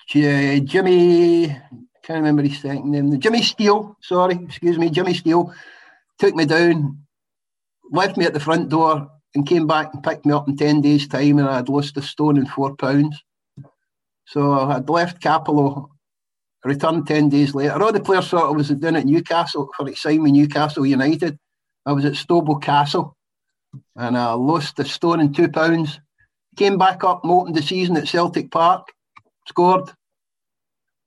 Jimmy, can't remember his second name, Jimmy Steele, sorry, excuse me, Jimmy Steele took me down, left me at the front door, and came back and picked me up in 10 days' time, and I'd lost a stone and four pounds. So I'd left Cappielow, returned 10 days later. All the players thought I was down at Newcastle for exciting with Newcastle United. I was at Stobo Castle, and I lost a stone in two pounds. Came back up and the season at Celtic Park, scored.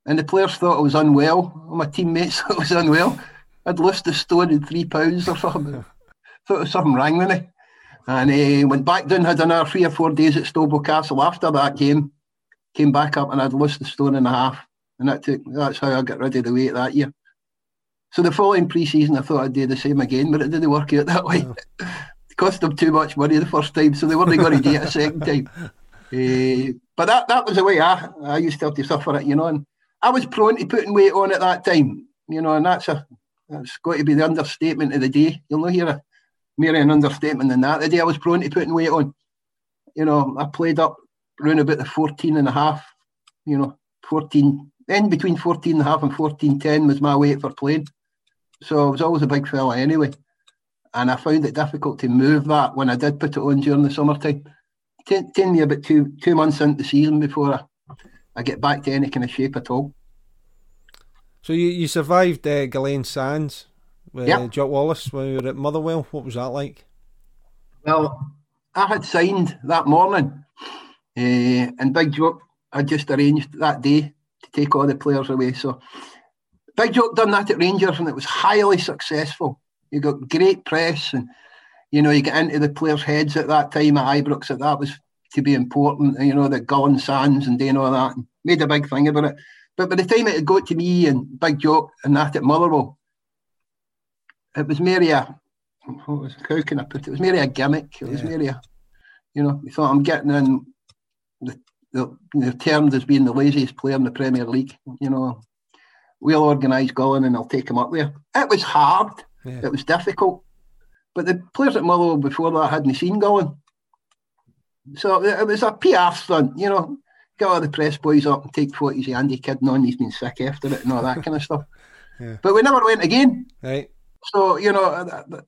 And the players thought I was unwell. My teammates <laughs> thought I was unwell. I'd lost the stone in three pounds or something. thought it was something wrong with me. And uh, went back down, had another three or four days at Stobo Castle after that game. Came back up and I'd lost a stone and a half. And that took, that's how I got rid of the weight that year. So the following pre-season, I thought I'd do the same again, but it didn't work out that way. <laughs> it cost them too much money the first time, so they weren't going to do it a second <laughs> time. Uh, but that, that was the way I, I used to have to suffer it, you know. And I was prone to putting weight on at that time, you know, and that's a that's got to be the understatement of the day. You'll not hear a mere an understatement than that. The day I was prone to putting weight on, you know, I played up around about the 14 and a half, you know, 14, in between 14 and a half and 14, 10 was my weight for playing. So I was always a big fella anyway. And I found it difficult to move that when I did put it on during the summertime. It took me about two two months into the season before I, I get back to any kind of shape at all. So you, you survived uh, Gullane Sands with yep. Jock Wallace when you were at Motherwell. What was that like? Well, I had signed that morning, uh, and Big Jock had just arranged that day to take all the players away. So Big Jock done that at Rangers, and it was highly successful. You got great press, and you know you get into the players' heads at that time at Ibrox that that was to be important. You know the Gullane Sands and doing all that, and made a big thing about it. But by the time it had got to me and Big Jock and that at Motherwell, it was merely a, was, how can I put it? It was merely a gimmick. It was yeah. merely a, you know, you thought I'm getting in the, the, the termed as being the laziest player in the Premier League. You know, we'll organise Gullane and I'll take him up there. It was hard. Yeah. It was difficult. But the players at Motherwell before that hadn't seen Gullane. So it was a PR stunt, you know get all the press boys up and take photos of Andy kidding on he's been sick after it and all that kind of stuff. <laughs> Yeah. But we never went again. Right. So, you know, that,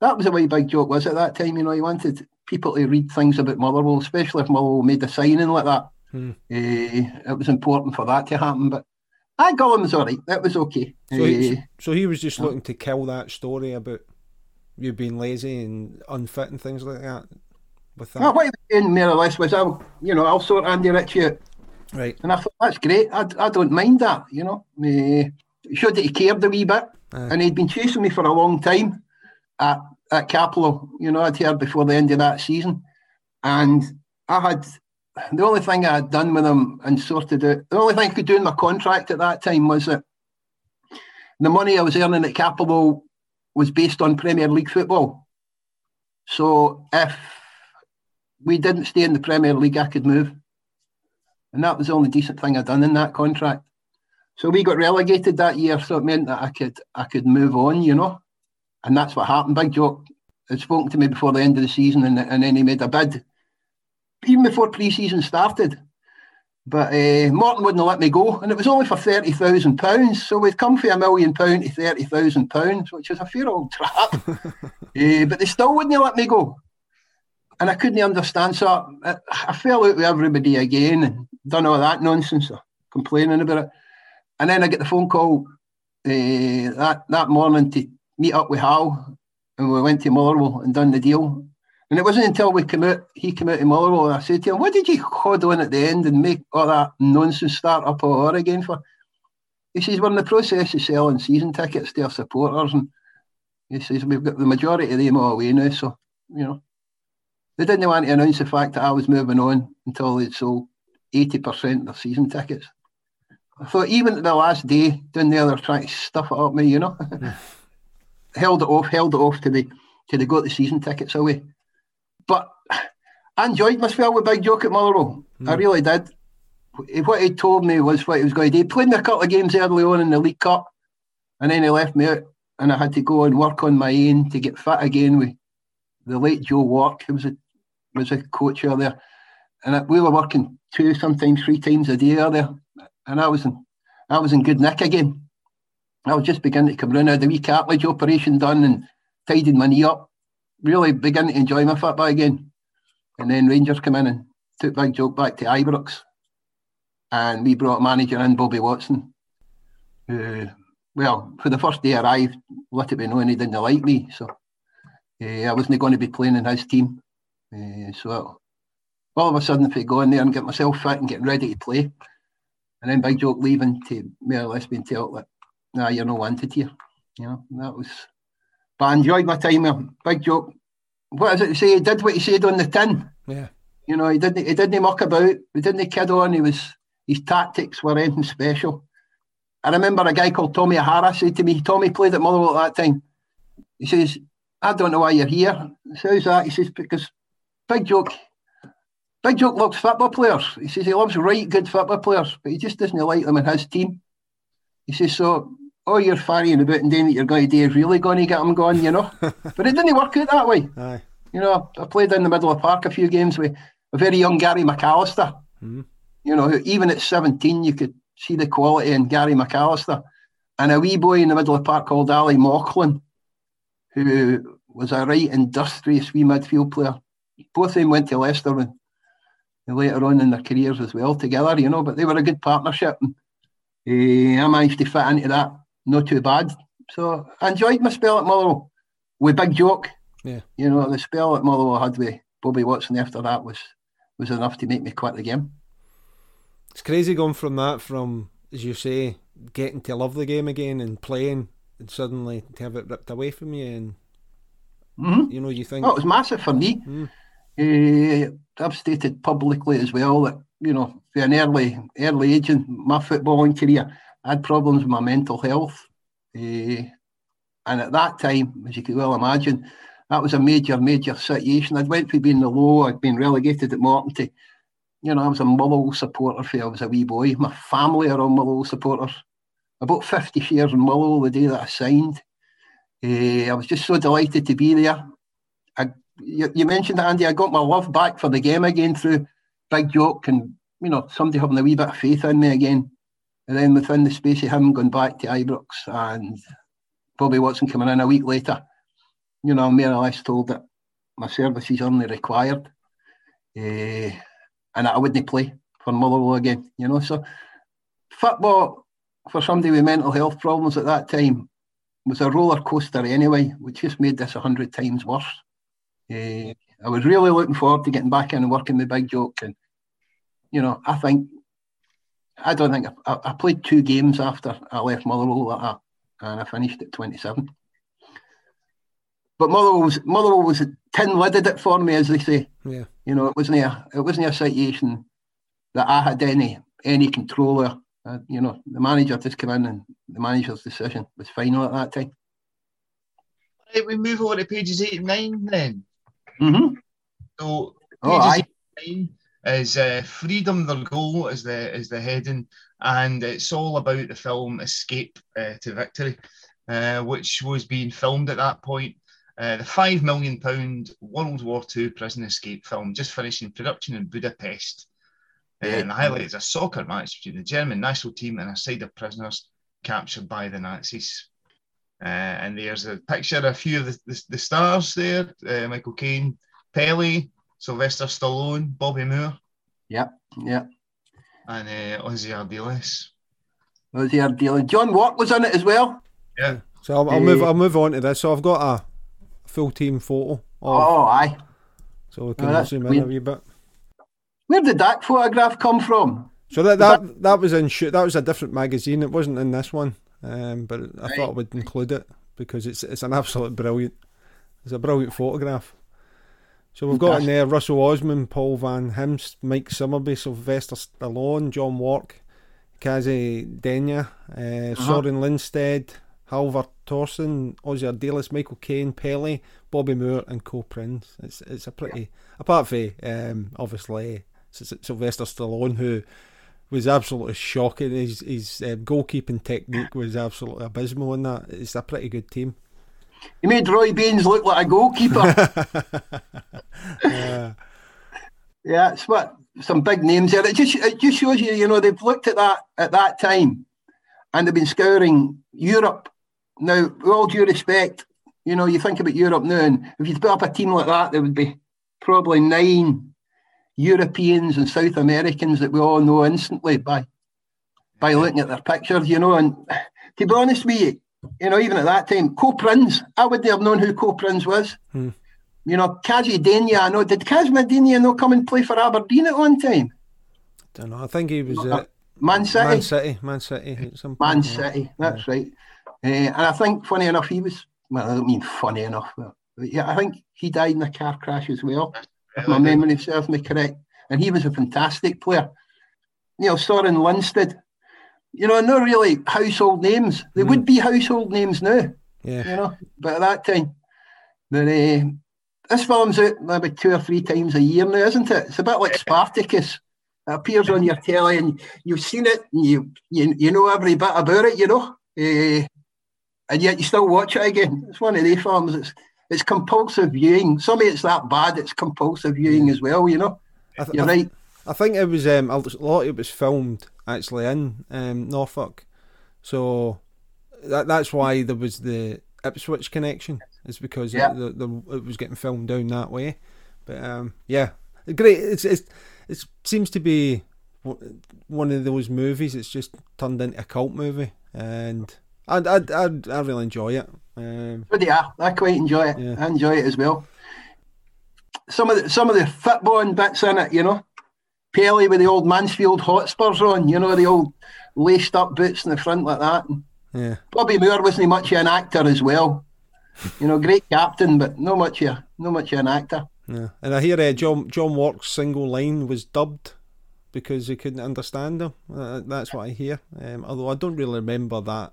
that was a way Big Jock, was at that time. You know, he wanted people to read things about Motherwell, especially if Motherwell made a signing like that. Hmm. Uh, it was important for that to happen. But I got him all right. That was okay. So, he, uh, so he was just looking to kill that story about you being lazy and unfit and things like that with that? Well, what he was saying more or less was, I'll, you know, I'll sort Andy Ritchie out. Right. And I thought, that's great. I, I don't mind that, you know. Uh, showed that he cared a wee bit. Uh, and he'd been chasing me for a long time at, at Cappielow. You know, I'd heard before the end of that season. And I had, the only thing I had done with him and sorted out, the only thing I could do in my contract at that time was that the money I was earning at Cappielow was based on Premier League football. So if we didn't stay in the Premier League, I could move. And that was the only decent thing I'd done in that contract. So we got relegated that year, so it meant that I could I could move on, you know. And that's what happened. Big Jock had spoken to me before the end of the season and, and then he made a bid even before pre-season started. But uh, Morton wouldn't let me go, and it was only for thirty thousand pounds. So we'd come for a million pound to thirty thousand pounds, which is a fair old trap. uh, <laughs> but they still wouldn't let me go. and I couldn't understand. So I, I fell out with everybody again and done all that nonsense, complaining about it. And then I get the phone call uh, that that morning to meet up with Hal, and we went to Motherwell and done the deal. And it wasn't until we came out, he came out to Motherwell, and I said to him, "What did you hold on at the end and make all that nonsense start up all over again for?" He says, "We're in the process of selling season tickets to our supporters, and he says we've got the majority of them all away now, so you know." They didn't want to announce the fact that I was moving on until they'd sold 80% of their season tickets. I thought even the last day down there, they're trying to stuff it up me, you know. <laughs> held it off, held it off to the to they got the season tickets away. But I enjoyed my spell with Big Jock at Motherwell. Mm. I really did. What he told me was what he was going to do. He played me a couple of games early on in the League Cup, and then he left me out, and I had to go and work on my own to get fit again with the late Joe Wark, who was a was a coach there, and we were working two, sometimes three times a day there, and I was in, I was in good nick again. I was just beginning to come round. I had the wee cartilage operation done and tidied my knee up. Really beginning to enjoy my football again. And then Rangers come in and took Big Jock back to Ibrox. And we brought manager in, Bobby Watson, who, well, for the first day I arrived, let it be known he didn't like me. So uh, I wasn't going to be playing in his team. Uh, so all of a sudden, if I go in there and get myself fit and getting ready to play, and then Big Jock leaving to more or less being told that, nah, you're not wanted here. You know, that was. But I enjoyed my time there. Big Jock. What is it say? He did what he said on the tin. Yeah. You know, he didn't. He didn't muck about. He didn't kid on. He was. His tactics were anything special. I remember a guy called Tommy O'Hara said to me, Tommy played at Motherwell at that time. He says, I don't know why you're here. How's that? He says, because Big Jock, Big Jock loves football players. He says he loves right good football players, but he just doesn't like them in his team. He says, so all you're farrying about and doing what you're going to do is really going to get them going, you know. <laughs> but it didn't work out that way. Aye. You know, I played in the middle of the park a few games with a very young Gary McAllister. Mm-hmm. You know, even at 17, you could see the quality in Gary McAllister. And a wee boy in the middle of the park called Ali Mauchlen, who was a right industrious wee midfield player both of them went to Leicester and, later on in their careers as well together, you know, but they were a good partnership. And, uh, I managed to fit into that, not too bad. So I enjoyed my spell at Motherwell with Big Jock. Yeah. You know, the spell at Motherwell I had with Bobby Watson after that was was enough to make me quit the game. It's crazy going from that, from, as you say, getting to love the game again and playing, and suddenly to have it ripped away from you and Mm-hmm. You know, you think. Oh, it was massive for me. Mm. Uh, I've stated publicly as well that, you know, for an early early age in my footballing career, I had problems with my mental health. Uh, and at that time, as you can well imagine, that was a major, major situation. I'd went from being the low, I'd been relegated at Morton to, you know, I was a Motherwell supporter for I was a wee boy. My family are all Motherwell supporters. About 50 shares in Motherwell the day that I signed. Uh, I was just so delighted to be there. I, you, you, mentioned that, Andy. I got my love back for the game again through Big Jock and you know somebody having a wee bit of faith in me again. And then within the space of him going back to Ibrox and Bobby Watson coming in a week later, you know, I'm more or less told that my services only required, uh, and I wouldn't play for Motherwell again. You know, so football for somebody with mental health problems at that time was a roller coaster anyway, which just made this a hundred times worse. Uh, I was really looking forward to getting back in and working the Big Jock, and you know, I think I don't think I, I played two games after I left Motherwell like that, and I finished at twenty seven. But Motherwell was Motherwell was tin lidded it for me, as they say. Yeah. You know, it wasn't a it wasn't a situation that I had any any control of uh, you know, the manager just came in and the manager's decision was final at that time. Right, we move on to pages eight and nine then. Mm-hmm. So oh, pages oh, eight and nine is uh, freedom their goal is the is the heading, and it's all about the film Escape uh, to Victory, uh, which was being filmed at that point. Uh, the five million pound World War II prison escape film just finishing production in Budapest. And the highlight is a soccer match between the German national team and a side of prisoners captured by the Nazis. Uh, and there's a picture of a few of the, the, the stars there uh, Michael Caine, Pele, Sylvester Stallone, Bobby Moore, Yep, yep. and uh, Ossie Ardiles. Was the deal. John Wark was in it as well. Yeah. So I'll, I'll move. I'll move on to this. So I've got a full team photo. Of, Oh, aye. so we can Oh, that's zoom in a wee bit. Where did that photograph come from? So that that that was in shoot. That was a different magazine. It wasn't in this one, um, but I Right. thought I would include it because it's it's an absolute brilliant. It's a brilliant photograph. So we've got in there Russell Osman, Paul Van Himst, Mike Summerbee, Sylvester Stallone, John Wark, Kazi Deyna, uh, Soren Lindsted, Hallvar Thoresen, Ossie Ardiles, Michael Caine, Pele, Bobby Moore, and Co Prins. It's it's a pretty apart from um, obviously Sylvester Stallone who was absolutely shocking. His his um, goalkeeping technique was absolutely abysmal in that. It's a pretty good team. He made Roy Baines look like a goalkeeper. <laughs> Uh, yeah, it's what some big names there. It just it just shows you, you know, they've looked at that at that time, and they've been scouring Europe. Now, with all due respect, you know, you think about Europe now, and if you'd put up a team like that, there would be probably nine Europeans and South Americans that we all know instantly by by looking at their pictures, you know. And to be honest with you, you know, even at that time, Co Prins, I wouldn't have known who Co Prins was. Hmm. You know, Kazi Deyna, I know. Did Kazma Deyna not come and play for Aberdeen at one time? I don't know. I think he was uh, Man City. Man City. Man City. At some Man point, yeah. City, that's right. Uh, and I think, funny enough, he was, well, I don't mean funny enough, but but yeah, I think he died in a car crash as well, if my memory serves me correct. And he was a fantastic player. You know, Soren Lindsted, you know, not really household names. They would be household names now, Yeah. you know, but at that time. But uh, this film's out maybe two or three times a year now, isn't it? It's a bit like Spartacus. It appears on your telly and you've seen it and you you, you know every bit about it, you know. Eh, and yet you still watch it again. It's one of the films. It's it's compulsive viewing. Some of it's that bad. It's compulsive viewing as well. You know. I, th- You're I, right. I think it was um, a lot. Of it was filmed actually in um, Norfolk, so that that's why there was the Ipswich connection. Is because Yeah. it, the, the, it was getting filmed down that way. But um, yeah, great. It's, it's it seems to be one of those movies. It's just turned into a cult movie, and I I I, I really enjoy it. Um, But yeah, I quite enjoy it. Yeah. I enjoy it as well. Some of the some of the footballing bits in it, you know. Pele with the old Mansfield Hotspurs on, you know, the old laced up boots in the front like that. Yeah, Bobby Moore wasn't much of an actor as well. You know, great <laughs> captain, but no much of no much of an actor. yeah. And I hear uh, John John Wark's single line was dubbed because he couldn't understand him. Uh, that's what I hear. Um, although I don't really remember that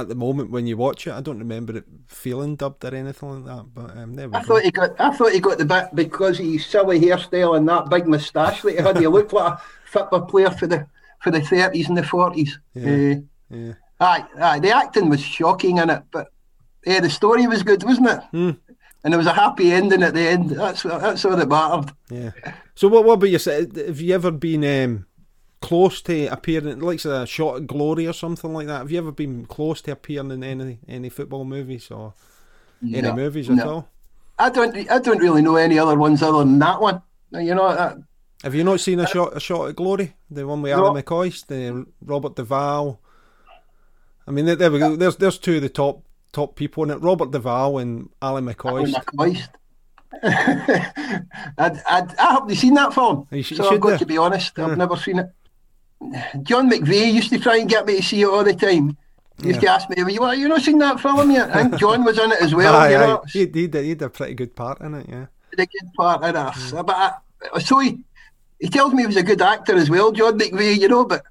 at the moment when you watch it. I don't remember it feeling dubbed or anything like that. But um, there we I go. thought he got I thought he got the bit because his silly hairstyle and that big moustache that he had. He looked like a football player for the for the thirties and the forties. Yeah. yeah. aye, aye, the acting was shocking in it, but yeah, the story was good, wasn't it? Hmm. And there was a happy ending at the end. That's that's all that mattered. Yeah. So what? What about yourself? Have you ever been um, close to appearing, like a shot at glory or something like that? Have you ever been close to appearing in any any football movies or any No, movies at all? I don't I don't really know any other ones other than that one. You know, that, Have you not seen a uh, shot a shot at glory? The one with No. Ally McCoist, the Robert Duvall. I mean, there, there we go. There's there's two of the top top people in it: Robert Duvall and Ally McCoist. my <laughs> I'd, I'd, I haven't seen that film, You sh- so I've got do. to be honest. Yeah. I've never seen it. John McVeigh used to try and get me to see it all the time. He used to ask me, "You you not seen that film yet?" I think John was in it as well. Aye, you aye. know, He, he, did, he did a pretty good part in it, yeah. did a good part in it. So, But I, so he, he tells me he was a good actor as well, John McVeigh. You know, but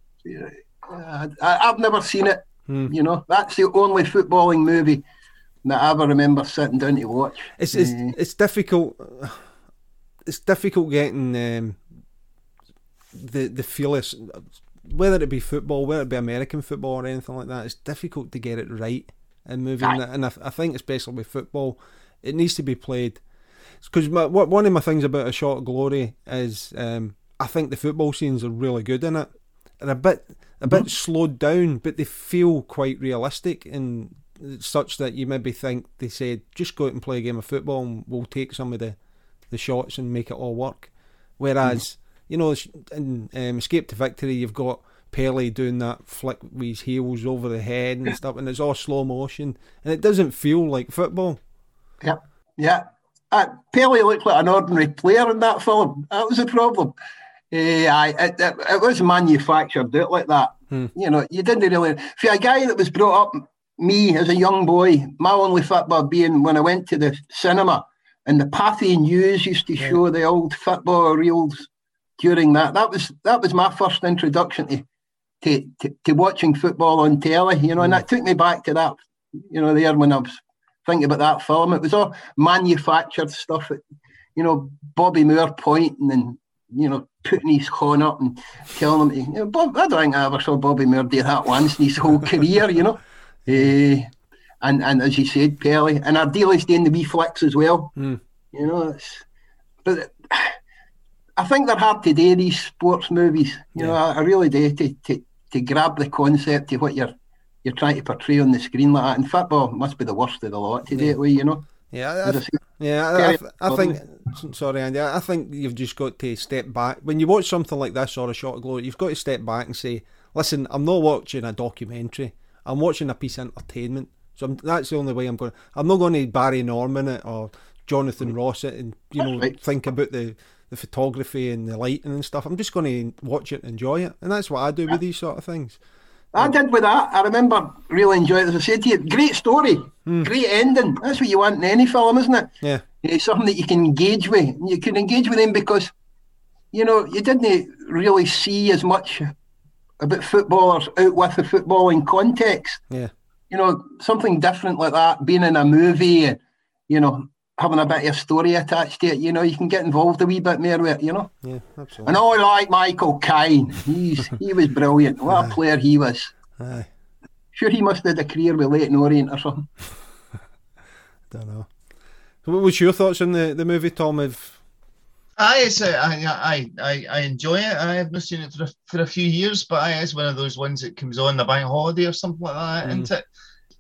uh, I, I've never seen it. Hmm. You know, that's the only footballing movie that I ever remember sitting down to watch. It's it's Eh, it's difficult. It's difficult getting um, the the feel of whether it be football, whether it be American football or anything like that. It's difficult to get it right in moving. Aye. and I, I think especially with football, it needs to be played. Because one of my things about a shot of glory is um, I think the football scenes are really good in it, and a bit a bit slowed down, but they feel quite realistic and such that you maybe think they said just go out and play a game of football and we'll take some of the the shots and make it all work. Whereas, mm. You know, in um, Escape to Victory, you've got Pele doing that flick with his heels over the head and stuff, and it's all slow motion, and it doesn't feel like football. Yeah, yeah. Uh, Pele looked like an ordinary player in that film. That was the problem. Uh, I, it, it, it, was manufactured out like that. Hmm. You know, you didn't really. For a guy that was brought up, me as a young boy, my only football being when I went to the cinema and the Pathé News used to show the old football reels during that. That was that was my first introduction to to, to, to watching football on telly, you know, and that took me back to that, you know, there when I was thinking about that film. It was all manufactured stuff. you know, Bobby Moore pointing and you know putting his horn up and telling him, you know, Bob, I don't think I ever saw Bobby Moore do that once in his whole <laughs> career, you know. Uh, and and as you said, Pele and Ardiles doing the wee flicks as well. Mm. You know, it's, but I think they're hard to do these sports movies. You yeah. know, I, I, really do to, to to grab the concept of what you're you're trying to portray on the screen like that. And football must be the worst of the lot to do it with, you know. Yeah, I, yeah, I, I, think. Sorry, Andy. I think you've just got to step back when you watch something like this or a shot of glory. You've got to step back and say, "Listen, I'm not watching a documentary. I'm watching a piece of entertainment. So I'm, that's the only way I'm going. I'm not going to Barry Norman it or Jonathan mm. Ross it and you know right. think about the the photography and the lighting and stuff. I'm just going to watch it and enjoy it, and that's what I do with these sort of things. I did with that. I remember really enjoying it. As I said to you, great story, mm. great ending. That's what you want in any film, isn't it? Yeah. It's something that you can engage with. You can engage with them because, you know, you didn't really see as much about footballers out with the footballing context. Yeah. You know, something different like that, being in a movie and, you know, having a bit of story attached to it, you know, you can get involved a wee bit more with it, you know. Yeah, absolutely. And I like Michael Caine. He's <laughs> he was brilliant. What Aye. a player he was. Aye. Sure he must have had a career with Leyton Orient or something. <laughs> I don't know. What was your thoughts on the, the movie, Tom? Of I, I, I, I enjoy it. I have not seen it for a, for a few years, but I, it's one of those ones that comes on the bank holiday or something like that, mm. isn't it?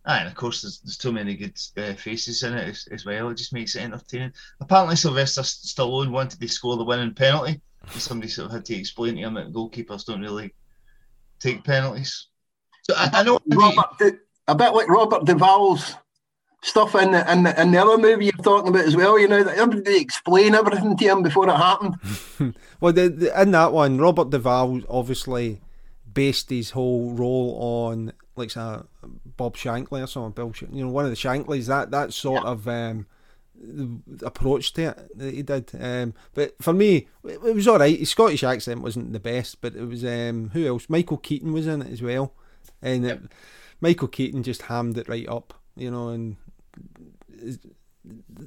And of course, there's, there's too many good uh, faces in it as, as, well. It just makes it entertaining. Apparently, Sylvester Stallone wanted to score the winning penalty. Somebody sort of had to explain to him that goalkeepers don't really take penalties. So I, I know Robert, a bit like Robert Duvall's stuff in the, in the, in the other movie you're talking about as well. You know, they explain everything to him before it happened. <laughs> well, the, the, in that one, Robert Duvall obviously based his whole role on like a Bob Shankly or something, Bill, you know, one of the Shanklys. That that sort yeah. of um, approach to it that he did. Um, but for me, it, it was all right. His Scottish accent wasn't the best, but it was um, who else? Michael Keaton was in it as well, and it, Michael Keaton just hammed it right up, you know, and.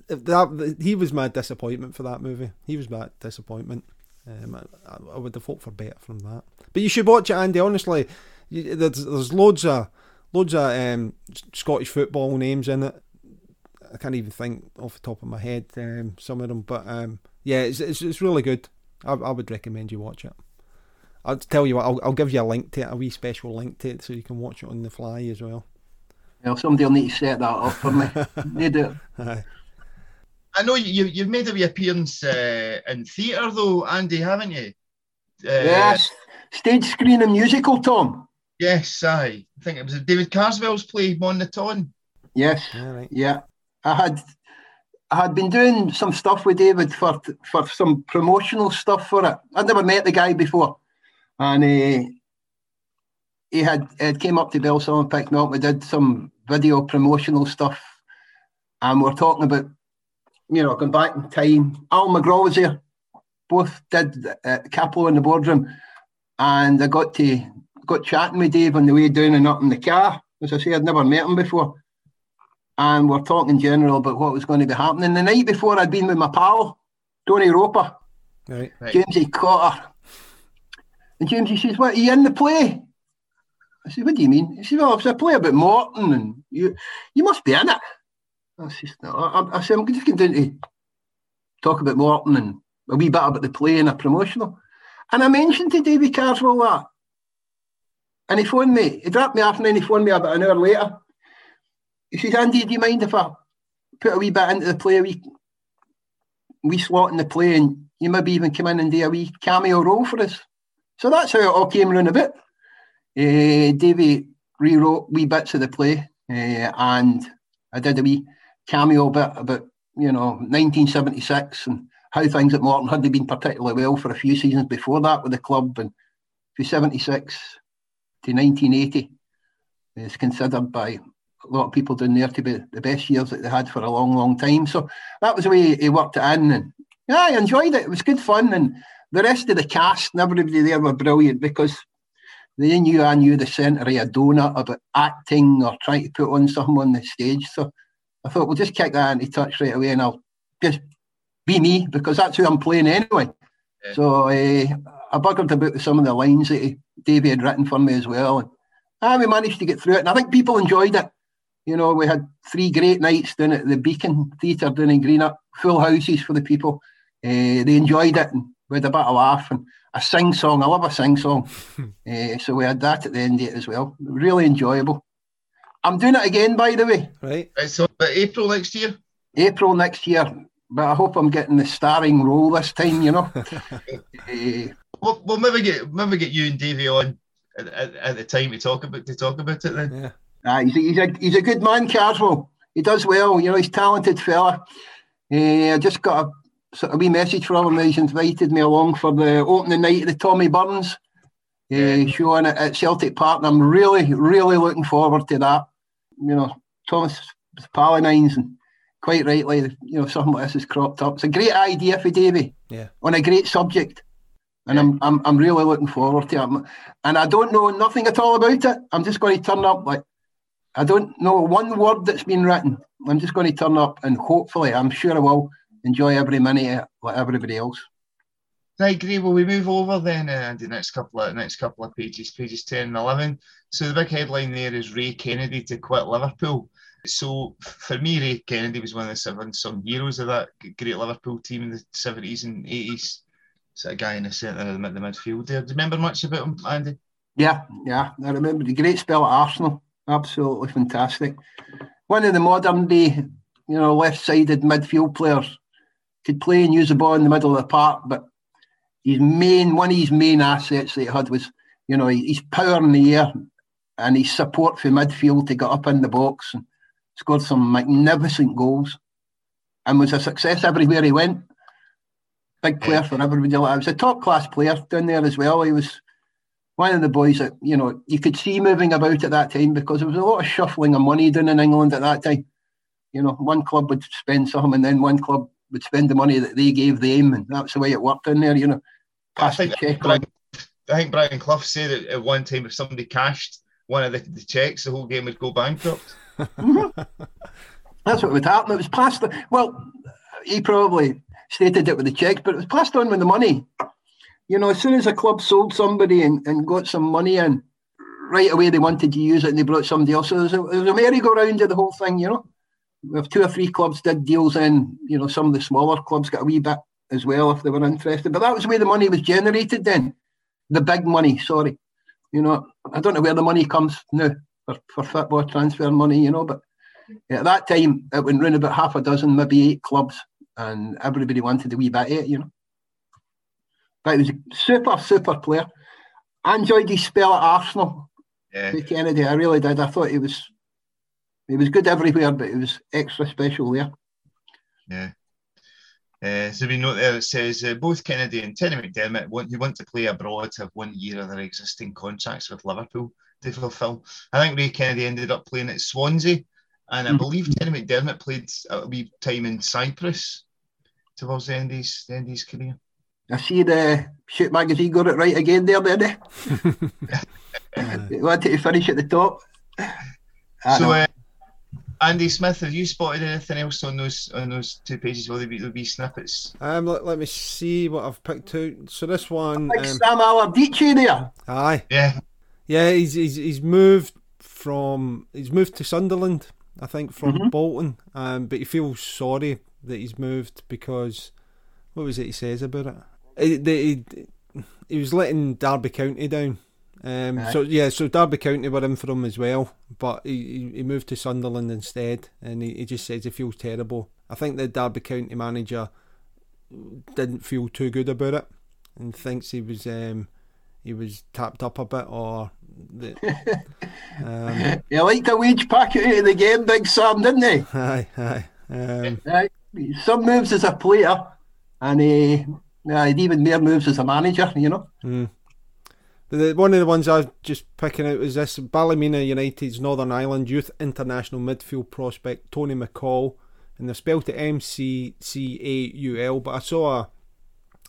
That he was my disappointment for that movie. He was my disappointment. Um, I, I, would have hoped for better from that. But you should watch it, Andy. Honestly, there's, there's loads of loads of um, Scottish football names in it. I can't even think off the top of my head um, some of them, but um, yeah, it's, it's, it's really good. I, I would recommend you watch it. I'll tell you what, I'll, I'll give you a link to it, a wee special link to it, so you can watch it on the fly as well. Well, somebody will need to set that up for me. <laughs> they do. Aye. I know you, you've made a wee appearance uh, in theatre, though, Andy, haven't you? Uh, yes, stage screen and musical, Tom. Yes, I think it was David Carswell's play Mon Yes, right. yeah. I had I had been doing some stuff with David for for some promotional stuff for it. I'd never met the guy before, and uh, he had it came up to Bellsong and picked me up. We did some video promotional stuff, and we're talking about you know going back in time. Al McGraw was here. Both did uh, Capo in the boardroom, and I got to got chatting with Dave on the way down and up in the car. As I say, I'd never met him before. And we're talking in general about what was going to be happening. The night before, I'd been with my pal, Tony Roper, right, right. Jamesy Cotter. And James, he says, What, are you in the play? I said, What do you mean? He said, Well, it's a play about Morton and you you must be in it. I said, no. I, I said, I'm just going to talk about Morton and a wee bit about the play and a promotional. And I mentioned to David Carswell that. And he phoned me. He dropped me off and then he phoned me about an hour later. He says, Andy, do you mind if I put a wee bit into the play? A wee... we slot in the play and you maybe even come in and do a wee cameo role for us. So that's how it all came around a bit. Uh, Davy rewrote wee bits of the play uh, and I did a wee cameo bit about, you know, 1976 and how things at Morton had been particularly well for a few seasons before that with the club and from 76 to 1980 is considered by a lot of people down there to be the best years that they had for a long, long time. So that was the way he worked it in. And yeah, I enjoyed it. It was good fun. And the rest of the cast and everybody there were brilliant because they knew I knew the centre of a donut about acting or trying to put on something on the stage. So I thought we'll just kick that into touch right away and I'll just be me because that's who I'm playing anyway. Yeah. So uh, I buggered about some of the lines that Davey had written for me as well. And ah, we managed to get through it. And I think people enjoyed it. You know, we had three great nights down at the Beacon Theatre down in Greenock, full houses for the people. Uh, they enjoyed it and we had a bit of laugh and a sing song. I love a sing song. uh, <laughs> so we had that at the end of it as well. Really enjoyable. I'm doing it again, by the way. Right. So April next year? April next year. But I hope I'm getting the starring role this time, you know. uh, <laughs> we'll, we'll maybe get maybe get you and Davey on at, at, at, the time to talk about to talk about it then. Yeah. Uh, he's, a, he's, a, he's a good man, Carswell. He does well. You know, he's a talented fella. Uh, I just got a sort of wee message from him. He's invited me along for the opening night of the Tommy Burns uh, yeah. show at, at Celtic Park. And I'm really, really looking forward to that. You know, Thomas Pallinines and quite rightly, you know, something like this has cropped up. It's a great idea for Davy. Yeah. On a great subject and I'm, I'm I'm really looking forward to it. And I don't know nothing at all about it. I'm just going to turn up like I don't know one word that's been written. I'm just going to turn up and hopefully, I'm sure I will enjoy every minute like everybody else. Right, great. Well, we move over then uh, the next couple of next couple of pages, pages ten and eleven. So the big headline there is Ray Kennedy to quit Liverpool. So for me, Ray Kennedy was one of the seven some heroes of that great Liverpool team in the seventies and eighties sort of guy in the centre of the, midfield there. Do you remember much about him, Andy? Yeah, yeah. I remember the great spell at Arsenal. Absolutely fantastic. One of the modern day, you know, left sided midfield players could play and use the ball in the middle of the park, but his main one of his main assets that he had was, you know, his power in the air and his support for midfield to get up in the box and scored some magnificent goals and was a success everywhere he went big player for everybody. He was a top class player down there as well. He was one of the boys that you know you could see moving about at that time because there was a lot of shuffling of money down in England at that time. You know, one club would spend some, and then one club would spend the money that they gave them, and that's the way it worked in there. You know, pass the check. Brian, I think Brian Clough said that at one time if somebody cashed one of the, the checks, the whole game would go bankrupt. mm-hmm. <laughs> That's what would happen. It was passed. Well, he probably stated it with the checks, but it was passed on with the money. You know, as soon as a club sold somebody and, and got some money in, right away they wanted to use it and they brought somebody else. So there was a, there was a merry-go-round of the whole thing, you know. If two or three clubs did deals in, you know, some of the smaller clubs got a wee bit as well if they were interested. But that was where the money was generated then. The big money, sorry. You know, I don't know where the money comes now for, for football transfer money, you know, but at that time it went round about half a dozen, maybe eight clubs and everybody wanted a wee bit of it, you know. But he was a super, super player. I enjoyed his spell at Arsenal. Yeah. Kennedy, I really did. I thought he was he was good everywhere, but he was extra special there. Yeah. Uh, so we note there it says uh, both Kennedy and Terry McDermott want who want to play abroad to have one year of their existing contracts with Liverpool to fulfil. I think Ray Kennedy ended up playing at Swansea, and I mm-hmm. believe Terry McDermott played a wee time in Cyprus towards the end of his, the end of his career. I see the Shoot magazine got it right again there, didn't they? wanted to finish at the top. so, uh, Andy Smith, have you spotted anything else on those on those two pages? Will there be, there be snippets? Um, let, let me see what I've picked out. So this one, like um, Sam Allardyce there. Aye, yeah, yeah. He's, he's he's moved from he's moved to Sunderland, I think, from mm-hmm. Bolton. Um, but he feels sorry that he's moved because what was it he says about it? He, he, he was letting Derby County down. Um, So yeah, so Derby County were in for him as well, but he, he moved to Sunderland instead, and he, he just says he feels terrible. I think the Derby County manager didn't feel too good about it and thinks he was um, he was tapped up a bit or the, <laughs> um, he liked a wage packet out of the game, Big Sam, didn't he? <laughs> Aye, aye. Um, Some moves as a player, and he, uh, even more moves as a manager, you know. Mm. One of the ones I was just picking out was this Ballymena United's Northern Ireland Youth International midfield prospect Tony McCall, and they're spelled it M C C A U L. But I saw a,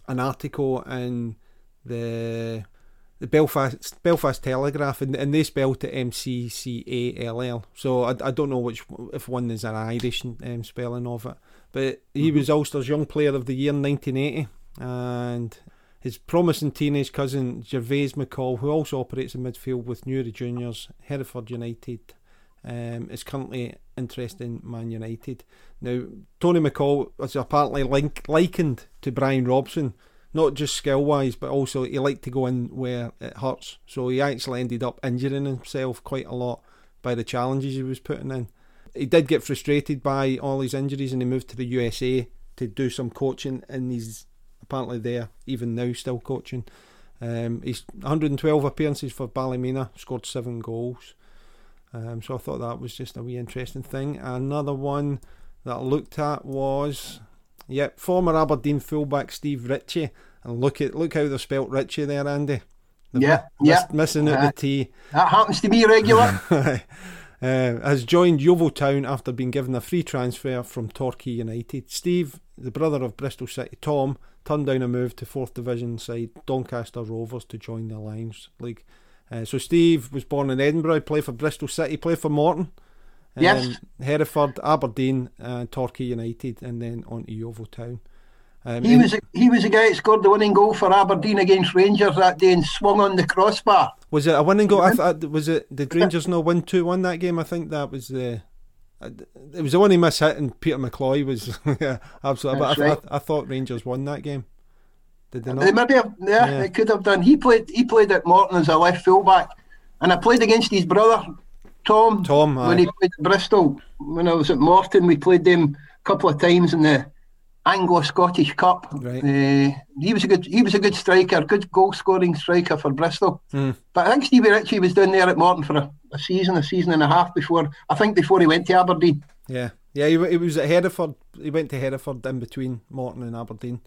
an article in the the Belfast Belfast Telegraph, and, and they spelled it M C C A L L. So I, I don't know which if one is an Irish um, spelling of it, but he mm-hmm. was Ulster's Young Player of the Year in 1980, and his promising teenage cousin Gervase McCall, who also operates in midfield with Newry Juniors, Hereford United, um, is currently interested in Man United. Now, Tony McCall was apparently link, likened to Brian Robson, not just skill wise, but also he liked to go in where it hurts. So he actually ended up injuring himself quite a lot by the challenges he was putting in. He did get frustrated by all his injuries and he moved to the USA to do some coaching and he's apparently there even now, still coaching. Um, he's 112 appearances for Ballymena, scored seven goals. Um, so I thought that was just a wee interesting thing. Another one that I looked at was, yep, former Aberdeen fullback Steve Ritchie. And look at look how they spelt Ritchie there, Andy. They've yeah, yeah. Missing out uh, the T. That happens to be regular. <laughs> Uh, has joined Yeovil Town after being given a free transfer from Torquay United. Steve, the brother of Bristol City Tom, turned down a move to fourth division side Doncaster Rovers to join the Alliance League. Uh, so Steve was born in Edinburgh, played for Bristol City, played for Morton, um, yes, Hereford, Aberdeen, uh, Torquay United, and then on to Yeovil Town. Um, he was a, he was the guy that scored the winning goal for Aberdeen against Rangers that day and swung on the crossbar. Was it a winning goal? I th- uh, was it did Rangers not win two one that game? I think that was the. It was the one he missed hit, and Peter McCloy was <laughs> yeah, absolutely. That's but I, right. I, I, thought Rangers won that game. Did they not? They maybe have, yeah, yeah, they could have done. He played he played at Morton as a left fullback, and I played against his brother Tom. Tom when aye. he played at Bristol. When I was at Morton, we played them a couple of times in the Anglo Scottish Cup. Right. Uh, he was a good he was a good striker, good goal scoring striker for Bristol. Mm. But I think Stevie Ritchie was down there at Morton for a, a, season, a season and a half before I think before he went to Aberdeen. Yeah, yeah, he, he was at Hereford. He went to Hereford in between Morton and Aberdeen.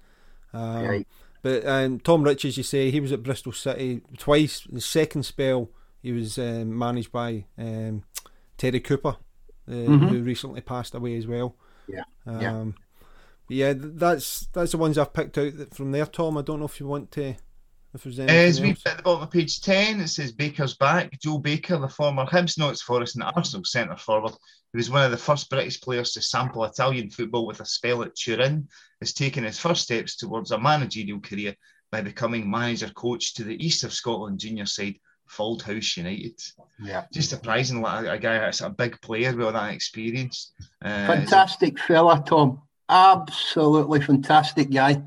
Um, right. But um, Tom Rich, as you say, he was at Bristol City twice. The second spell, he was um, managed by um, Terry Cooper, uh, mm-hmm. who recently passed away as well. Yeah. yeah yeah, that's that's the ones I've picked out from there, Tom. I don't know if you want to. If there's anything As we at the bottom of page 10, it says Baker's back. Joe Baker, the former Hibs, Notts Forest and Arsenal centre forward, who was one of the first British players to sample Italian football with a spell at Turin, has taken his first steps towards a managerial career by becoming manager coach to the East of Scotland junior side, Fauldhouse United. Yeah. Just surprising, like a, a guy that's a big player with all that experience. Uh, Fantastic fella, Tom absolutely fantastic guy.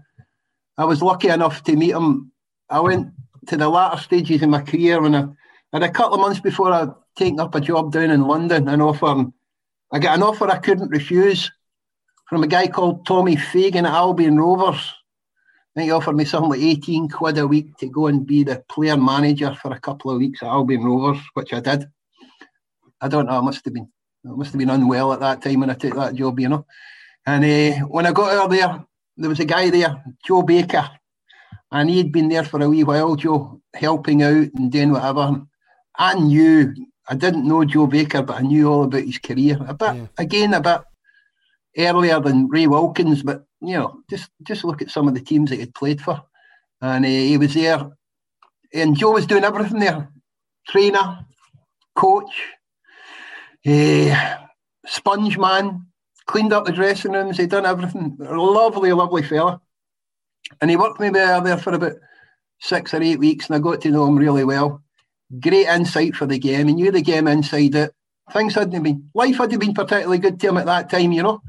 I was lucky enough to meet him. I went to the latter stages of my career and a couple of months before I taken up a job down in London, an offer. I got an offer I couldn't refuse from a guy called Tommy Fagan at Albion Rovers. He offered me something like 18 quid a week to go and be the player manager for a couple of weeks at Albion Rovers, which I did. I don't know, I must have been I must have been unwell at that time when I took that job, you know. And uh, when I got out there, there was a guy there, Joe Baker, and he'd been there for a wee while, Joe, helping out and doing whatever. I knew, I didn't know Joe Baker, but I knew all about his career. A bit, yeah. again, a bit earlier than Ray Wilkins, but you know, just just look at some of the teams that he'd played for, and uh, he was there, and Joe was doing everything there, trainer, coach, uh, sponge man, cleaned up the dressing rooms, he'd done everything. Lovely, lovely fella. And he worked me there, there for about six or eight weeks, and I got to know him really well. Great insight for the game. He knew the game inside it. Things hadn't been, life hadn't been particularly good to him at that time, you know.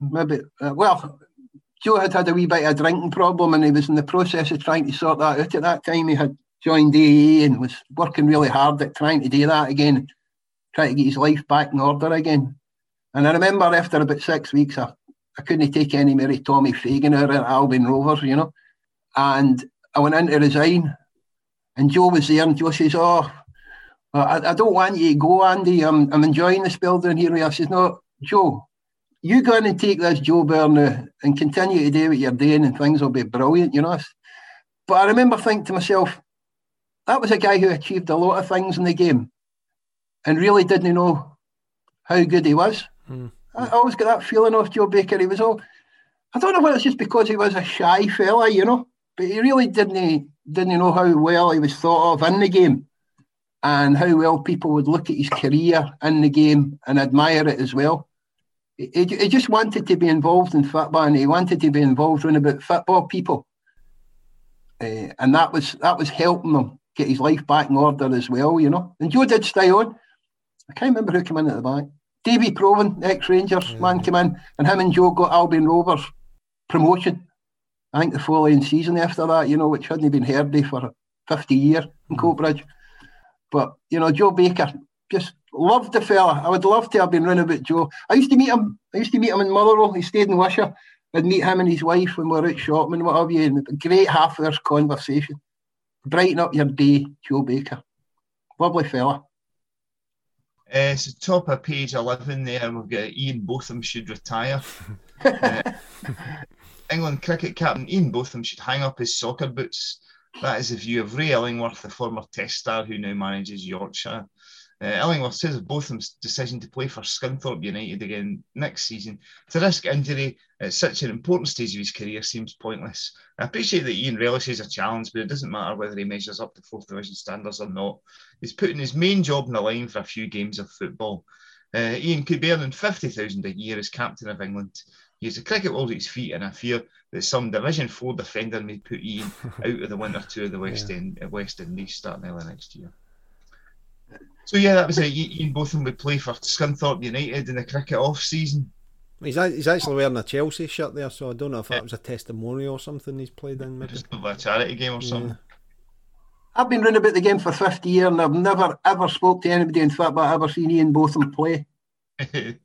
Maybe, uh, well, Joe had had a wee bit of drinking problem, and he was in the process of trying to sort that out at that time. He had joined AA and was working really hard at trying to do that again, trying to get his life back in order again. And I remember after about six weeks, I I couldn't take any more of Tommy Fagan or Albion Rovers, you know. And I went in to resign, and Joe was there, and Joe says, "Oh, I, I don't want you to go, Andy. I'm, I'm enjoying spell down here." I says, "No, Joe, you go in and take this Joe Byrne and continue to do what you're doing, and things will be brilliant, you know." But I remember thinking to myself, that was a guy who achieved a lot of things in the game, and really didn't know how good he was. Mm. I always got that feeling off Joe Baker. He was all, I don't know whether it's just because he was a shy fella, you know, but he really didn't didn't know how well he was thought of in the game and how well people would look at his career in the game and admire it as well. He, he just wanted to be involved in football and he wanted to be involved in about football people. Uh, and that was that was helping him get his life back in order as well, you know. And Joe did stay on. I can't remember who came in at the back. Davy Provan, ex Rangers yeah. man, came in, and him and Joe got Albion Rovers promotion. I think the following season after that, you know, which hadn't been heard of for 50 years in mm. Coatbridge. But, you know, Joe Baker, just loved the fella. I would love to have been running about Joe. I used to meet him, I used to meet him in Motherwell. He stayed in Wishaw. I'd meet him and his wife when we were out shopping and what have you. And a great half hour's conversation. Brighten up your day, Joe Baker. Lovely fella. Uh, so top of page 11 there, we've got Ian Botham should retire. <laughs> uh, England cricket captain Ian Botham should hang up his soccer boots. That is the view of Ray Illingworth, the former test star who now manages Yorkshire. Uh, Illingworth says of Botham's decision to play for Scunthorpe United again next season to risk injury at such an important stage of his career seems pointless. I appreciate that Ian relishes a challenge, but it doesn't matter whether he measures up to fourth division standards or not. He's putting his main job on the line for a few games of football. Uh, Ian could be earning 50,000 a year as captain of England. He has a cricket world at his feet, and I fear that some Division 4 defender may put Ian <laughs> out of the winter tour of the West, yeah. End, West Indies starting early next year. So yeah, that was it. Ian Botham would play for Scunthorpe United in the cricket off season. He's, he's actually wearing a Chelsea shirt there, so I don't know if that was a testimonial or something he's played in. Maybe. Just a charity game or something. Yeah. I've been running about the game for 50 years and I've never ever spoke to anybody in football ever seen Ian Botham play. <laughs> you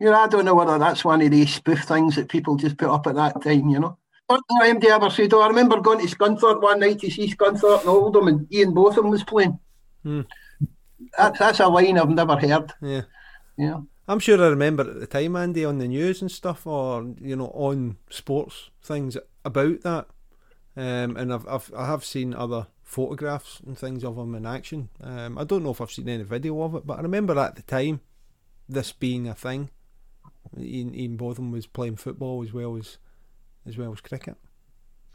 know, I don't know whether that's one of these spoof things that people just put up at that time, you know. I don't know anybody ever said, oh, I remember going to Scunthorpe one night to see Scunthorpe and Oldham and Ian Botham was playing. Hmm that's that's a line I've never heard. Yeah. Yeah. I'm sure I remember at the time, Andy, on the news and stuff, or you know, on sports things about that. Um, and I've, I've I have seen other photographs and things of him in action. Um, I don't know if I've seen any video of it, but I remember at the time this being a thing. Ian, Ian Botham was playing football as well as as well as cricket.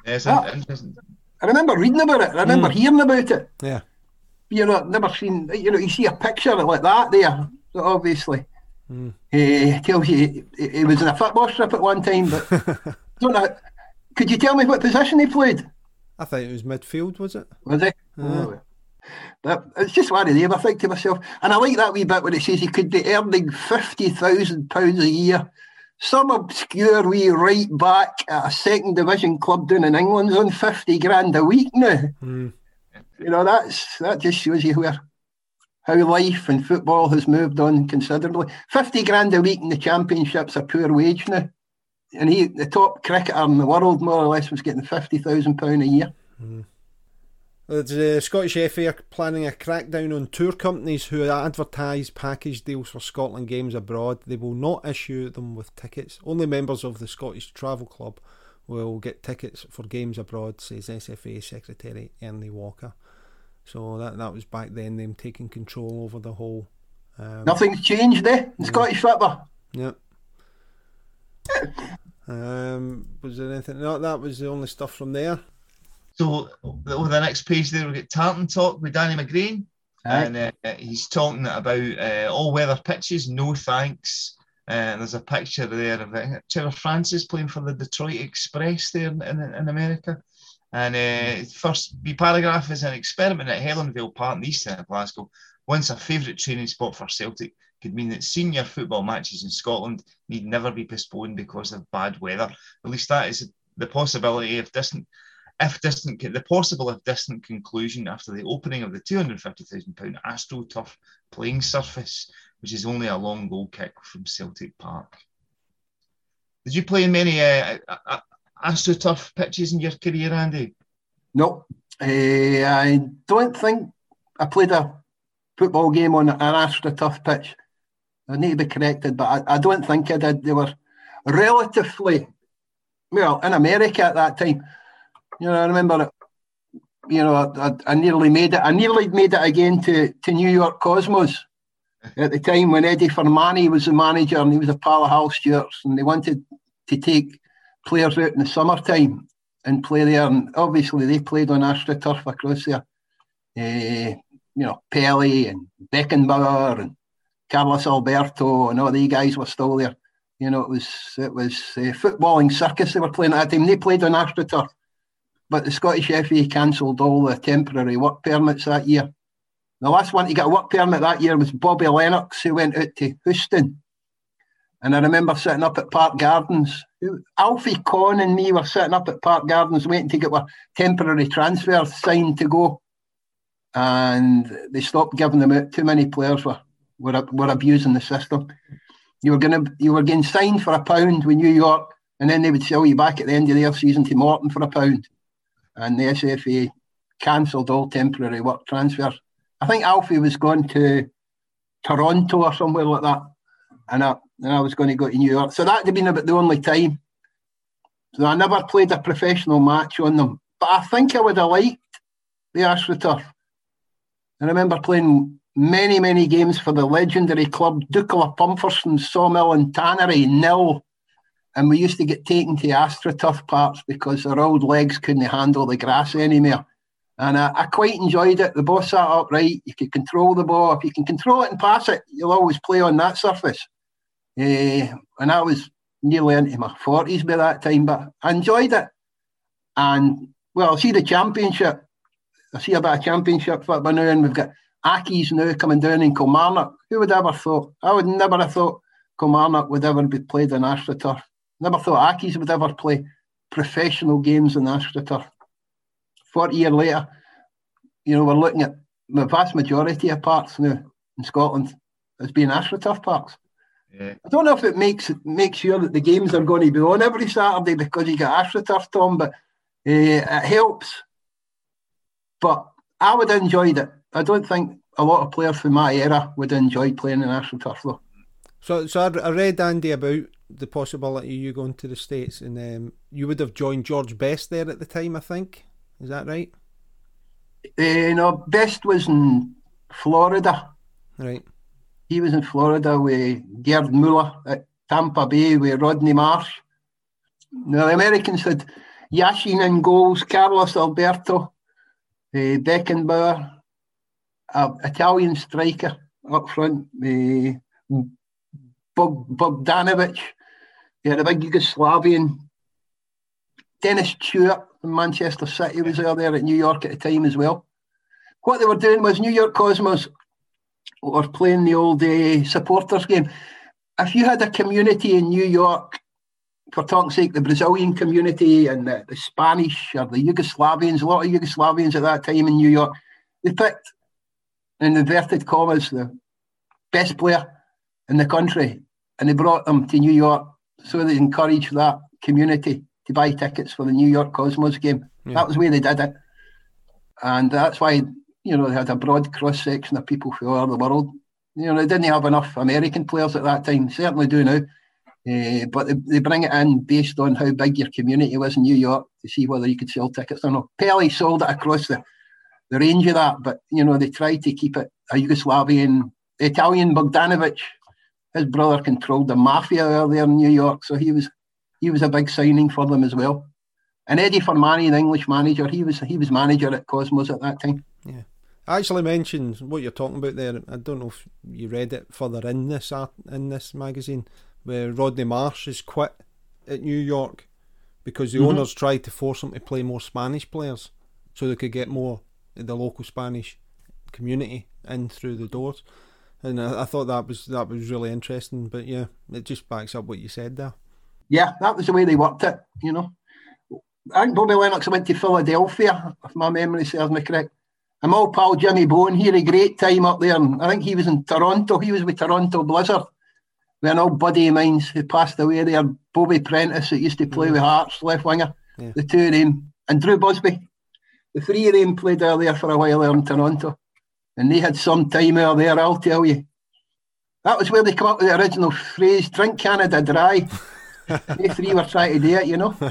Yeah, ah, interesting. I remember reading about it. I remember mm. hearing about it. Yeah you know, I've never seen, you know, you see a picture like that there, obviously. Mm. Uh, tells you he, was in a football strip at one time, but <laughs> don't know. Could you tell me what position he played? I think it was midfield, was it? Was it? Yeah. Oh. But it's just one of them. I think to myself, and I like that wee bit when it says he could be earning fifty thousand pounds a year. Some obscure wee right back at a second division club down in England's on fifty grand a week now. Mm you know, that's that just shows you where how life and football has moved on considerably. Fifty grand a week in the championship's a poor wage now. And he, the top cricketer in the world, more or less, was getting fifty thousand pound a year. Mm. The Scottish FA are planning a crackdown on tour companies who advertise package deals for Scotland games abroad. They will not issue them with tickets. Only members of the Scottish Travel Club will get tickets for games abroad, says SFA Secretary Ernie Walker. So that that was back then them taking control over the whole. Um, Nothing's changed there in yeah. Scottish football. Yep. um, was there anything? No, that was the only stuff from there. So over the next page there we get Tartan talk with Danny McGrain, right. and uh, he's talking about uh, all weather pitches. No thanks. And uh, there's a picture there of uh, Trevor Francis playing for the Detroit Express there in, in, in America. And uh, first, the paragraph is an experiment at Helenvale Park in the east end of Glasgow. Once a favourite training spot for Celtic could mean that senior football matches in Scotland need never be postponed because of bad weather. At least that is the possibility of distant, if distant, the possible if distant conclusion after the opening of the £250,000 AstroTurf playing surface, which is only a long goal kick from Celtic Park. Did you play in many uh, AstroTurf pitches in your career, Andy? No, uh, I don't think I played a football game on an AstroTurf pitch. I need to be corrected, but I, I don't think I did. They were relatively well in America at that time. You know, I remember. You know, I, I nearly made it. I nearly made it again to, to New York Cosmos at the time when Eddie Firmani was the manager and he was a pal of Hal Stewart's, and they wanted to take players out in the summertime and play there. And obviously, they played on AstroTurf across there. Uh, you know, Pele and Beckenbauer and Carlos Alberto and all these guys were still there. You know, it was it was a footballing circus they were playing at that time. They played on AstroTurf, but the Scottish FA cancelled all the temporary work permits that year. The last one to get a work permit that year was Bobby Lennox, who went out to Houston. And I remember sitting up at Park Gardens. Alfie Conn and me were sitting up at Park Gardens waiting to get our temporary transfers signed to go. And they stopped giving them out. Too many players were, were, were abusing the system. You were gonna you were getting signed for a pound with New York, and then they would sell you back at the end of their season to Morton for a pound. And the SFA cancelled all temporary work transfers. I think Alfie was going to Toronto or somewhere like that, and I and I was going to go to New York. So that had been about the only time. So I never played a professional match on them, but I think I would have liked the AstroTurf. I remember playing many, many games for the legendary club Dukla Pumpherston, Sawmill and Tannery, nil. And we used to get taken to AstroTurf parts because our old legs couldn't handle the grass anymore. And I, I, quite enjoyed it. The ball sat upright. You could control the ball. If you can control it and pass it, you'll always play on that surface. Uh, and I was nearly into my 40s by that time, but I enjoyed it. And, well, I see the championship. I see about a championship football now, and we've got Accies now coming down in Kilmarnock. Who would ever thought? I would never have thought Kilmarnock would ever be played in AstroTurf. Never thought Accies would ever play professional games in AstroTurf. 40 years later, you know, we're looking at the vast majority of parks now in Scotland as being AstroTurf parks. Yeah. I don't know if it makes makes sure that the games are going to be on every Saturday because you get AstroTurf, Tom, but uh, it helps. But I would have enjoyed it. I don't think a lot of players from my era would enjoy playing in AstroTurf, though. So, so I, read Andy about the possibility of you going to the states, and um, you would have joined George Best there at the time. I think is that right? Uh, no, Best was in Florida. Right. He was in Florida with Gerd Muller at Tampa Bay with Rodney Marsh. Now, the Americans had Yashin in goals, Carlos Alberto, uh, Beckenbauer, an Italian striker up front, uh, Bogdanovic. He had a big Yugoslavian. Dennis Tueart from Manchester City was there at New York at the time as well. What they were doing was New York Cosmos or playing the old uh, supporters game. If you had a community in New York, for talk's sake, the Brazilian community and the, the Spanish or the Yugoslavians, a lot of Yugoslavians at that time in New York, they picked, in inverted commas, the best player in the country and they brought them to New York so they encouraged that community to buy tickets for the New York Cosmos game. Yeah. That was where they did it. And that's why you know, they had a broad cross section of people from all over the world. You know, they didn't have enough American players at that time, certainly do now. Uh, but they, they bring it in based on how big your community was in New York to see whether you could sell tickets or not. Pele sold it across the, the range of that, but you know, they tried to keep it a Yugoslavian, Italian Bogdanovic. His brother controlled the mafia earlier in New York, so he was he was a big signing for them as well. And Eddie Firmani, the English manager, he was he was manager at Cosmos at that time. Yeah. Actually mentioned what you're talking about there. I don't know if you read it further in this art, in this magazine, where Rodney Marsh has quit at New York because the mm-hmm. owners tried to force him to play more Spanish players so they could get more of the local Spanish community in through the doors. And I, I thought that was that was really interesting. But yeah, it just backs up what you said there. Yeah, that was the way they worked it. You know, I think Bobby Lennox went to Philadelphia, if my memory serves me correct I'm all pal Jimmy Bone. He had a great time up there. And I think he was in Toronto. He was with Toronto Blizzard. with an old buddy of mine who passed away there, Bobby Prentice, that used to play Mm. with Hearts, left winger. Yeah. The two of them, and Drew Busby. The three of them played out there for a while there in Toronto. And they had some time out there, I'll tell you. That was where they come up with the original phrase, drink Canada dry. <laughs> they three were trying to do it, you know. <laughs>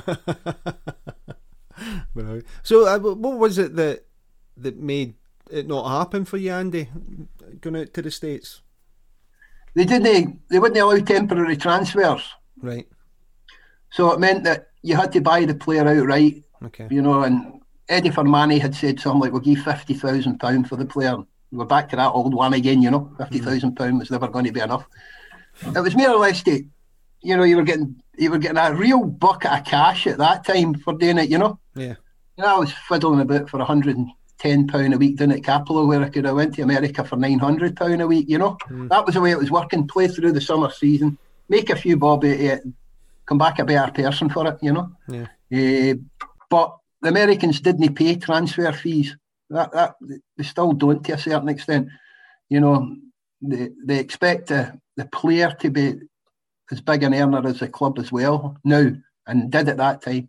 So, uh, what was it that that made it not happen for you, Andy, going out to the states? They didn't they wouldn't allow temporary transfers. Right. So it meant that you had to buy the player outright, Okay. you know, and Eddie Firmani had said something like, We'll give fifty thousand pounds for the player. We're back to that old one again, you know. Hmm. Fifty thousand pounds was never going to be enough. It was more or less to you know, you were getting you were getting a real bucket of cash at that time for doing it, you know. Yeah. You know, I was fiddling about for a hundred and ten pound a week down at Cappielow where I could have went to America for nine hundred pound a week, you know. That was the way it was working, play through the summer season, make a few bob out of it, come back a better person for it, you know. Yeah. Eh, but the Americans didn't pay transfer fees. That, that they still don't to a certain extent. You know, they they expect the, the player to be as big an earner as the club as well now, and did at that time.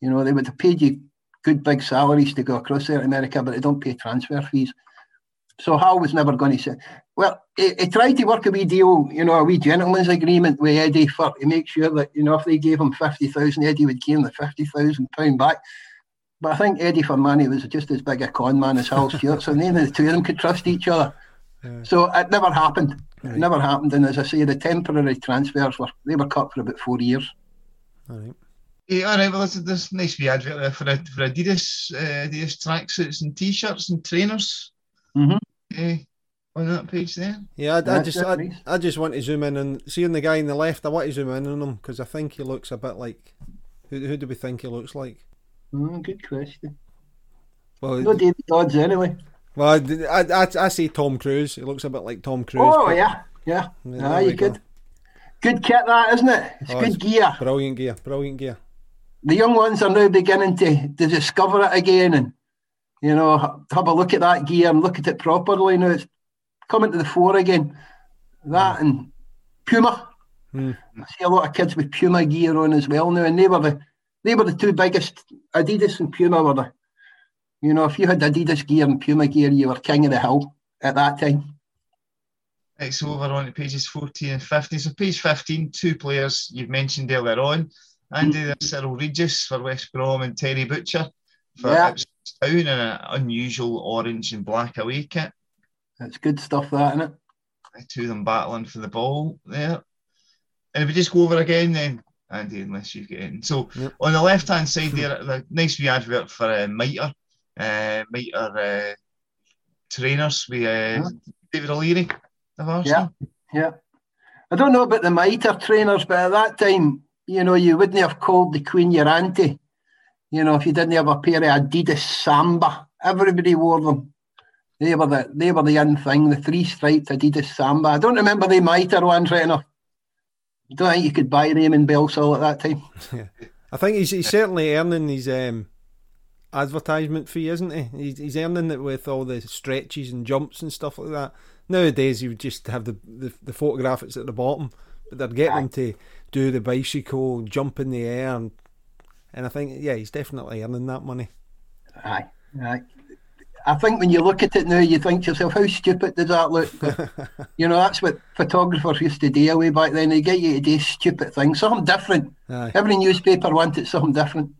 You know, they would have paid you good big salaries to go across there to America, but they don't pay transfer fees. So Hal was never going to say. Well, he, he tried to work a wee deal, you know, a wee gentleman's agreement with Eddie for to make sure that you know if they gave him fifty thousand, Eddie would give him the fifty thousand pound back. But I think Eddie Firmani was just as big a con man as Hal Stewart, so neither the two of them could trust each other. So it never happened. It never happened. And as I say, the temporary transfers were they were cut for about four years. All right. Yeah, all right. Well, there's, there's a nice wee advert there for, for Adidas, uh, Adidas tracksuits and t-shirts and trainers. Mhm. Uh, on that page there. Yeah, I, I just I. I just want to zoom in and seeing the guy on the left. I want to zoom in on him because I think he looks a bit like. Who, who do we think he looks like? Mm, good question. Well, No David Dodds anyway. well, I, I, I say Tom Cruise. He looks a bit like Tom Cruise. Oh but- yeah, yeah. Yeah, Ah, there we you go. could. Good kit that, isn't it? It's Oh, good it's- gear. Brilliant gear, brilliant gear. The young ones are now beginning to, to discover it again and you know have a look at that gear and look at it properly now it's coming to the fore again that and Puma Hmm. I see a lot of kids with Puma gear on as well now and they were the they were the two biggest Adidas and Puma were the you know if you had Adidas gear and Puma gear you were king of the hill at that time Right, so over on to pages 14 and 15. So page 15, two players you've mentioned earlier on. Andy, there's Cyril Regis for West Brom and Terry Butcher for Yeah. Ipswich Town in an unusual orange and black away kit. That's good stuff that isn't it The two of them battling for the ball there. And if we just go over again then, Andy, unless you get in. So Yep. on the left hand side there, the nice wee advert for uh, Mitre, uh, Mitre uh, trainers with uh, David O'Leary of Arsenal. Yeah. I don't know about the mitre trainers, but at that time, you know, you wouldn't have called the Queen your auntie. You know, if you didn't have a pair of Adidas Samba, everybody wore them. They were the they were the in thing, the three striped Adidas Samba. I don't remember the mitre ones right enough. I don't think you could buy them in Belsall at that time. <laughs> I think he's, he's certainly earning his um, advertisement fee, isn't he? He's, he's earning it with all the stretches and jumps and stuff like that. Nowadays, you would just have the, the, the photograph that's at the bottom, but they're getting him to do the bicycle, jump in the air, and, and I think, yeah, he's definitely earning that money. Aye, aye. I think when you look at it now, you think to yourself, how stupid does that look? But, <laughs> you know, that's what photographers used to do away back then. They get you to do stupid things, something different. Aye. Every newspaper wanted something different.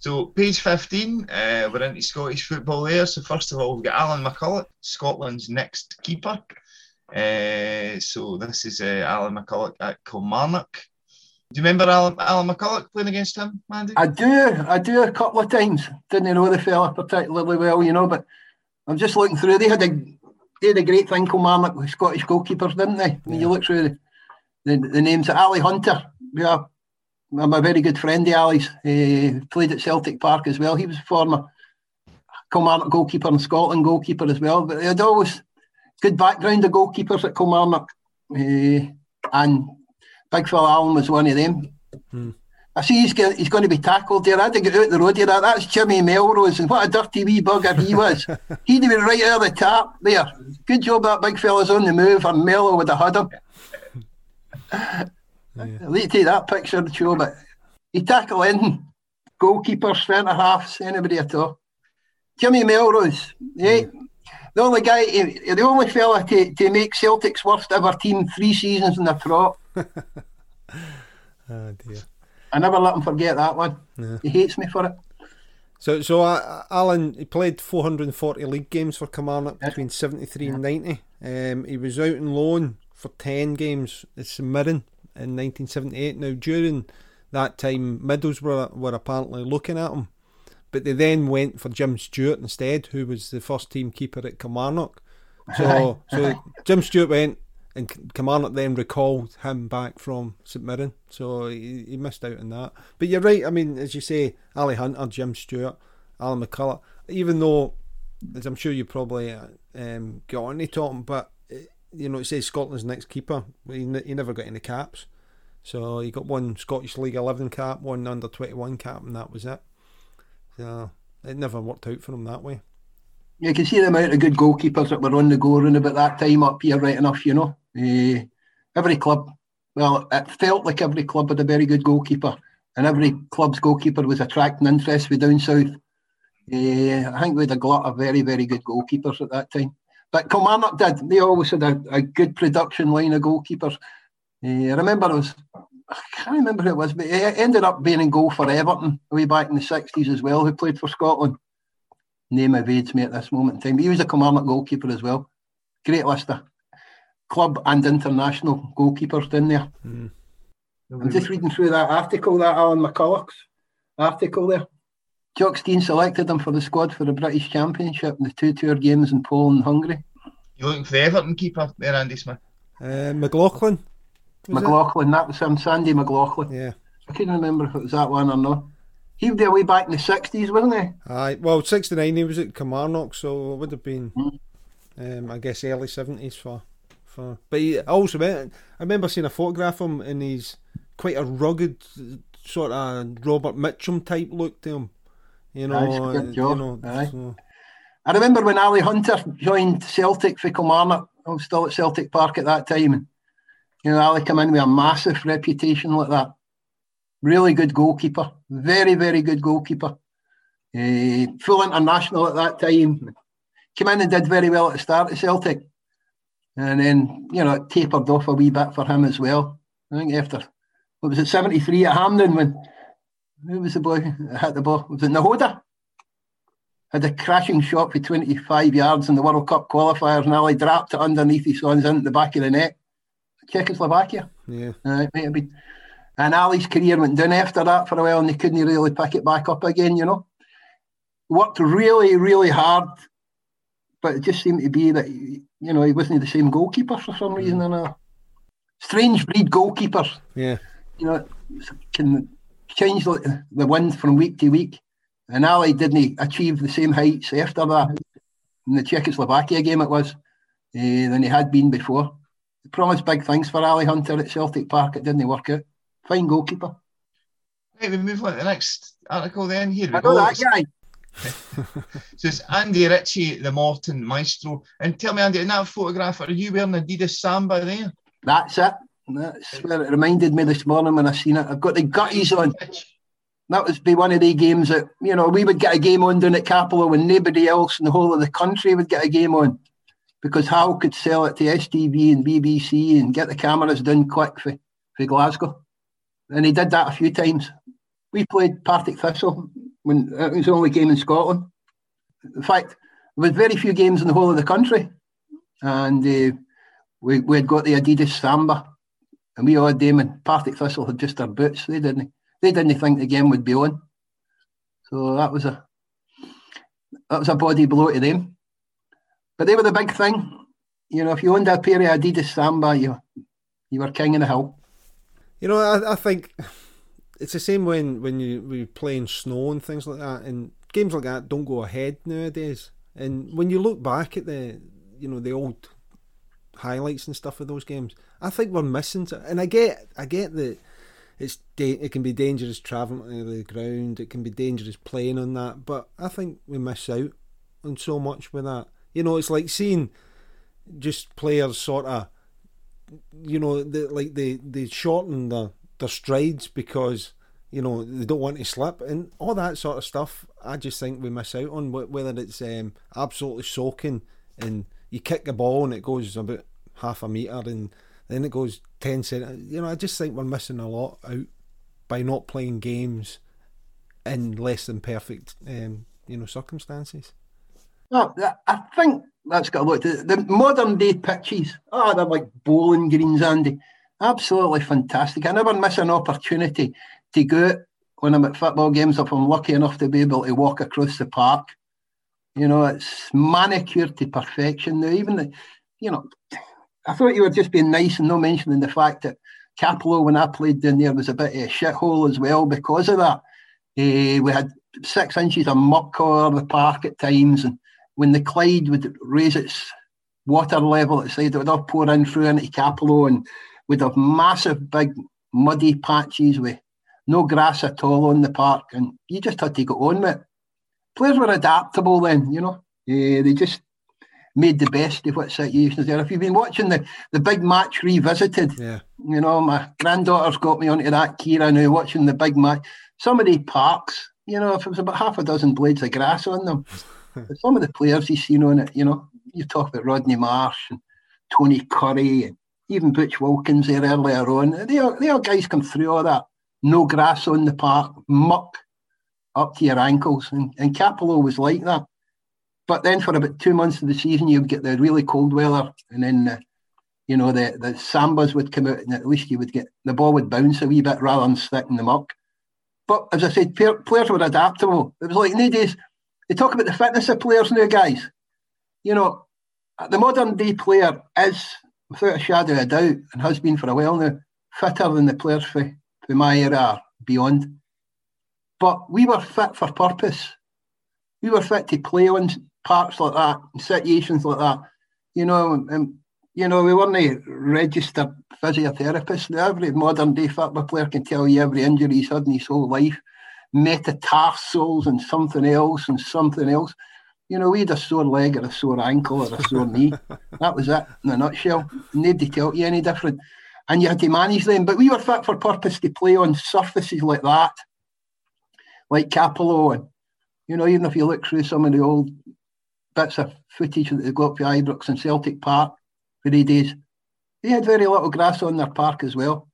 So page 15, uh, we're into Scottish football there. So first of all, we've got Alan McCulloch, Scotland's next keeper. Uh, so this is uh, Alan McCulloch at Kilmarnock. Do you remember Alan, Alan McCulloch playing against him, Mandy? I do, I do a couple of times. Didn't know the fella particularly well, you know, but I'm just looking through. They had a they had a great thing Kilmarnock with Scottish goalkeepers, didn't they? When you look through the, the, the names, Ali Hunter, yeah, I'm a very good friend of Ali's. He played at Celtic Park as well. He was a former Kilmarnock goalkeeper and Scotland goalkeeper as well. But they had always good background of goalkeepers at Kilmarnock. Eh, and Big Phil Allen was one of them. Hmm. I see he's, get, he's going to be tackled there. I had to get out the road here. That's Jimmy Melrose, and what a dirty wee bugger he was. <laughs> He'd have been right out of the tap there. Good job that big fella's on the move, and Mello would have had him. Yeah. I'll take that picture to show, but he tackle in goalkeepers, centre halves, anybody at all. Jimmy Melrose, yeah. The only guy, the only fella to, to make Celtic's worst ever team three seasons in the trot. <laughs> oh dear. I never let him forget that one. He hates me for it. So, so uh, Alan, he played 440 league games for Kilmarnock yeah. between 73 yeah. and 90. Um, he was out on loan for 10 games at St Mirren in 1978. Now, during that time, Middlesbrough were apparently looking at him, but they then went for Jim Stewart instead, who was the first team keeper at Kilmarnock. So, so Jim Stewart went, and Kilmarnock then recalled him back from St Mirren, so he, he, missed out on that. But you're right. I mean, as you say, Ali Hunter, Jim Stewart, Alan McCulloch. Even though, as I'm sure you probably um, got on to talking, but eh, you know, it says Scotland's next keeper. He, he never got any caps, so he got one Scottish League Eleven cap, one under twenty one cap, and that was it. So it never worked out for him that way. You can see the amount of good goalkeepers that were on the go around about that time up here, right enough, you know. Uh, every club, well, it felt like every club had a very good goalkeeper, and every club's goalkeeper was attracting interest with down south. Uh, I think we had a glut of very, very good goalkeepers at that time. But Kilmarnock did. They always had a, a good production line of goalkeepers. Uh, I remember it was, I can't remember who it was, but he ended up being in goal for Everton way back in the 60s as well, who played for Scotland. Name evades me at this moment in time. But He was a Kilmarnock goalkeeper as well. Great list of club and international goalkeepers in there. Mm. I'm just reading through that article, that Alan McCulloch's article there. Jock Stein selected him for the squad for the British Championship in the two tour games in Poland and Hungary. You're looking for the Everton keeper there, Andy Smith? Uh, McLaughlin. McLaughlin, it? that was him, Sandy McLaughlin. Yeah. I can't remember if it was that one or not. He was there way back in the 60s, wasn't he? Aye, well, 69 he was at Kilmarnock, so it would have been, mm. um, I guess, early 70s for for. But he also, I remember seeing a photograph of him, and he's quite a rugged sort of Robert Mitchum type look to him. You know, good job. You know, so. I remember when Ali Hunter joined Celtic for Kilmarnock. I was still at Celtic Park at that time, you know, Ali came in with a massive reputation like that. Really good goalkeeper, very very good goalkeeper. Uh, full international at that time. Came in and did very well at the start at Celtic. And then, you know, it tapered off a wee bit for him as well. I think after, what was it, 73 at Hampden when, who was the boy that hit the ball? Was it Nehoda? Had a crashing shot for 25 yards in the World Cup qualifiers and Ali dropped it underneath his son's into the back of the net. Czechoslovakia. Yeah. Uh, been. And Ali's career went down after that for a while and they couldn't really pick it back up again, you know. Worked really, really hard, but it just seemed to be that you know, he wasn't the same goalkeeper for some reason. And a strange breed goalkeepers. Yeah. You know, can change the wind from week to week. And Ali didn't achieve the same heights after that in the Czechoslovakia game it was uh, than he had been before. Promised big things for Ali Hunter at Celtic Park. It didn't work out. Fine goalkeeper. Right, we move on to the next article then. Here we go. that guy. <laughs> so it's Andy Ritchie, the Morton maestro. And tell me, Andy, in that photograph, are you wearing Adidas Samba there? That's it. That's where it reminded me this morning when I seen it. I've got the gutties on. That was be one of the games that, you know, we would get a game on down at Cappielow when nobody else in the whole of the country would get a game on. Because Hal could sell it to STV and BBC and get the cameras done quick for, for Glasgow. And he did that a few times. We played Partick Thistle when it was the only game in Scotland. In fact, there was very few games in the whole of the country, and uh, we we had got the Adidas Samba, and we all them. And Partick Thistle had just their boots. They didn't. They didn't think the game would be on. So that was a that was a body blow to them. But they were the big thing. You know, if you owned a pair of Adidas Samba, you you were king of the hill. You know, I, I think it's the same when when you we play in snow and things like that, and games like that don't go ahead nowadays. And when you look back at the you know the old highlights and stuff of those games, I think we're missing. And I get I get that it's da- it can be dangerous travelling to the ground. It can be dangerous playing on that. But I think we miss out on so much with that. You know, it's like seeing just players sort of, you know, the, like they they shorten their their strides because you know they don't want to slip and all that sort of stuff. I just think we miss out on whether it's um, absolutely soaking and you kick the ball and it goes about half a meter and then it goes 10 centimetres. You know, I just think we're missing a lot out by not playing games in less than perfect, um, you know, circumstances. No, I think that's got a lot. To, the modern day pitches, oh, they're like bowling greens, Andy. Absolutely fantastic. I never miss an opportunity to go when I'm at football games if I'm lucky enough to be able to walk across the park. You know, it's manicured to perfection. Now, even the, you know, I thought you were just being nice and not mentioning the fact that Cappielow, when I played down there, was a bit of a shithole as well because of that. Uh, we had six inches of muck over the park at times, and when the Clyde would raise its water level at the side, it would all pour in through into Cappielow, and we'd have massive, big, muddy patches with no grass at all on the park, and you just had to go on with it. Players were adaptable then, you know. Uh, they just made the best of what situations there. If you've been watching the, the big match revisited, yeah. you know, my granddaughter's got me onto that, Kira, now watching the big match. Some of the parks, you know, if it was about half a dozen blades of grass on them, some of the players you've seen on it, you know, you talk about Rodney Marsh and Tony Currie and even Butch Wilkins there earlier on. They are, they all guys come through all that. No grass on the park, muck up to your ankles. And, and Cappielow was like that. But then for about two months of the season, you'd get the really cold weather, and then the, you know the the sambas would come out, and at least you would get the ball would bounce a wee bit rather than stick in the muck. But as I said, players were adaptable. It was like nowadays they talk about the fitness of players now, guys. You know, the modern day player is, without a shadow of a doubt, and has been for a while now, fitter than the players for, for my era beyond. But we were fit for purpose. We were fit to play on parts like that, situations like that. You know, and, you know, we weren't a registered physiotherapists. Every modern day football player can tell you every injury he's had in his whole life, metatarsals and something else and something else. You know, we had a sore leg or a sore ankle or a sore knee. <laughs> That was it in a nutshell. Nobody tell you any different. And you had to manage them. But we were fit for purpose to play on surfaces like that, like Cappielow. And, you know, even if you look through some of the old bits of footage that they got for Ibrox and Celtic Park for the days, they had very little grass on their park as well.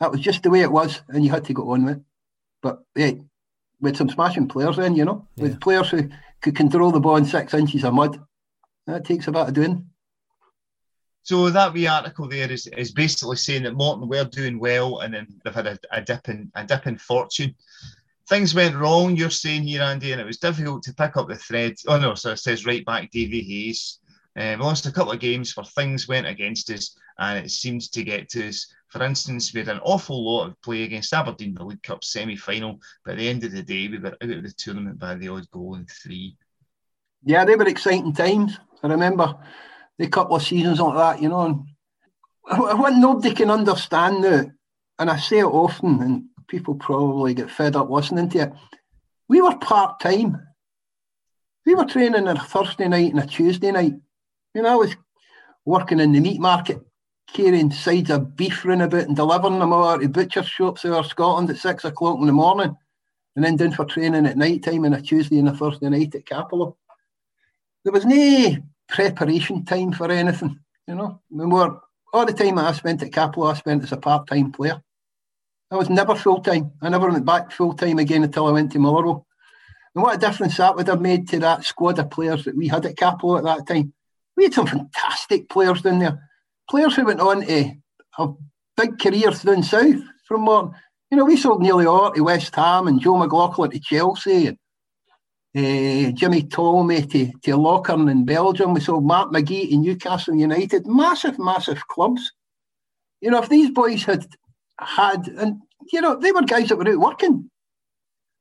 That was just the way it was, and you had to go on with it. But hey, with some smashing players then, you know, yeah. with players who could control the ball in six inches of mud. That takes a bit of doing. So that wee article there is, is basically saying that Morton were doing well and then they've had a, a dip in a dip in fortune things went wrong, you're saying here, Andy, and it was difficult to pick up the thread. Oh, no, so it says right back Davy Hayes. Um, we lost a couple of games where things went against us and it seemed to get to us. For instance, we had an awful lot of play against Aberdeen, in the League Cup semi final, but at the end of the day, we were out of the tournament by the odd goal in three. Yeah, they were exciting times. I remember the couple of seasons like that, you know. And <laughs> what nobody can understand now, and I say it often, and people probably get fed up listening to it. We were part time. We were training on a Thursday night and a Tuesday night. You know, I was working in the meat market, carrying sides of beef round about and delivering them all to butcher shops over Scotland at six o'clock in the morning, and then down for training at night time on a Tuesday and a Thursday night at Cappielow. There was no preparation time for anything, you know. We were all the time I spent at Cappielow, I spent as a part time player. I was never full time. I never went back full time again until I went to Motherwell. And what a difference that would have made to that squad of players that we had at Cappielow at that time. We had some fantastic players down there. Players who went on to have big careers down south from what you know, we sold Neil Orr to West Ham and Joe McLaughlin to Chelsea and uh, Jimmy Tolmie to, to Lokeren in Belgium. We sold Mark McGee to Newcastle United. Massive, massive clubs. You know, if these boys had had, and you know, they were guys that were out working.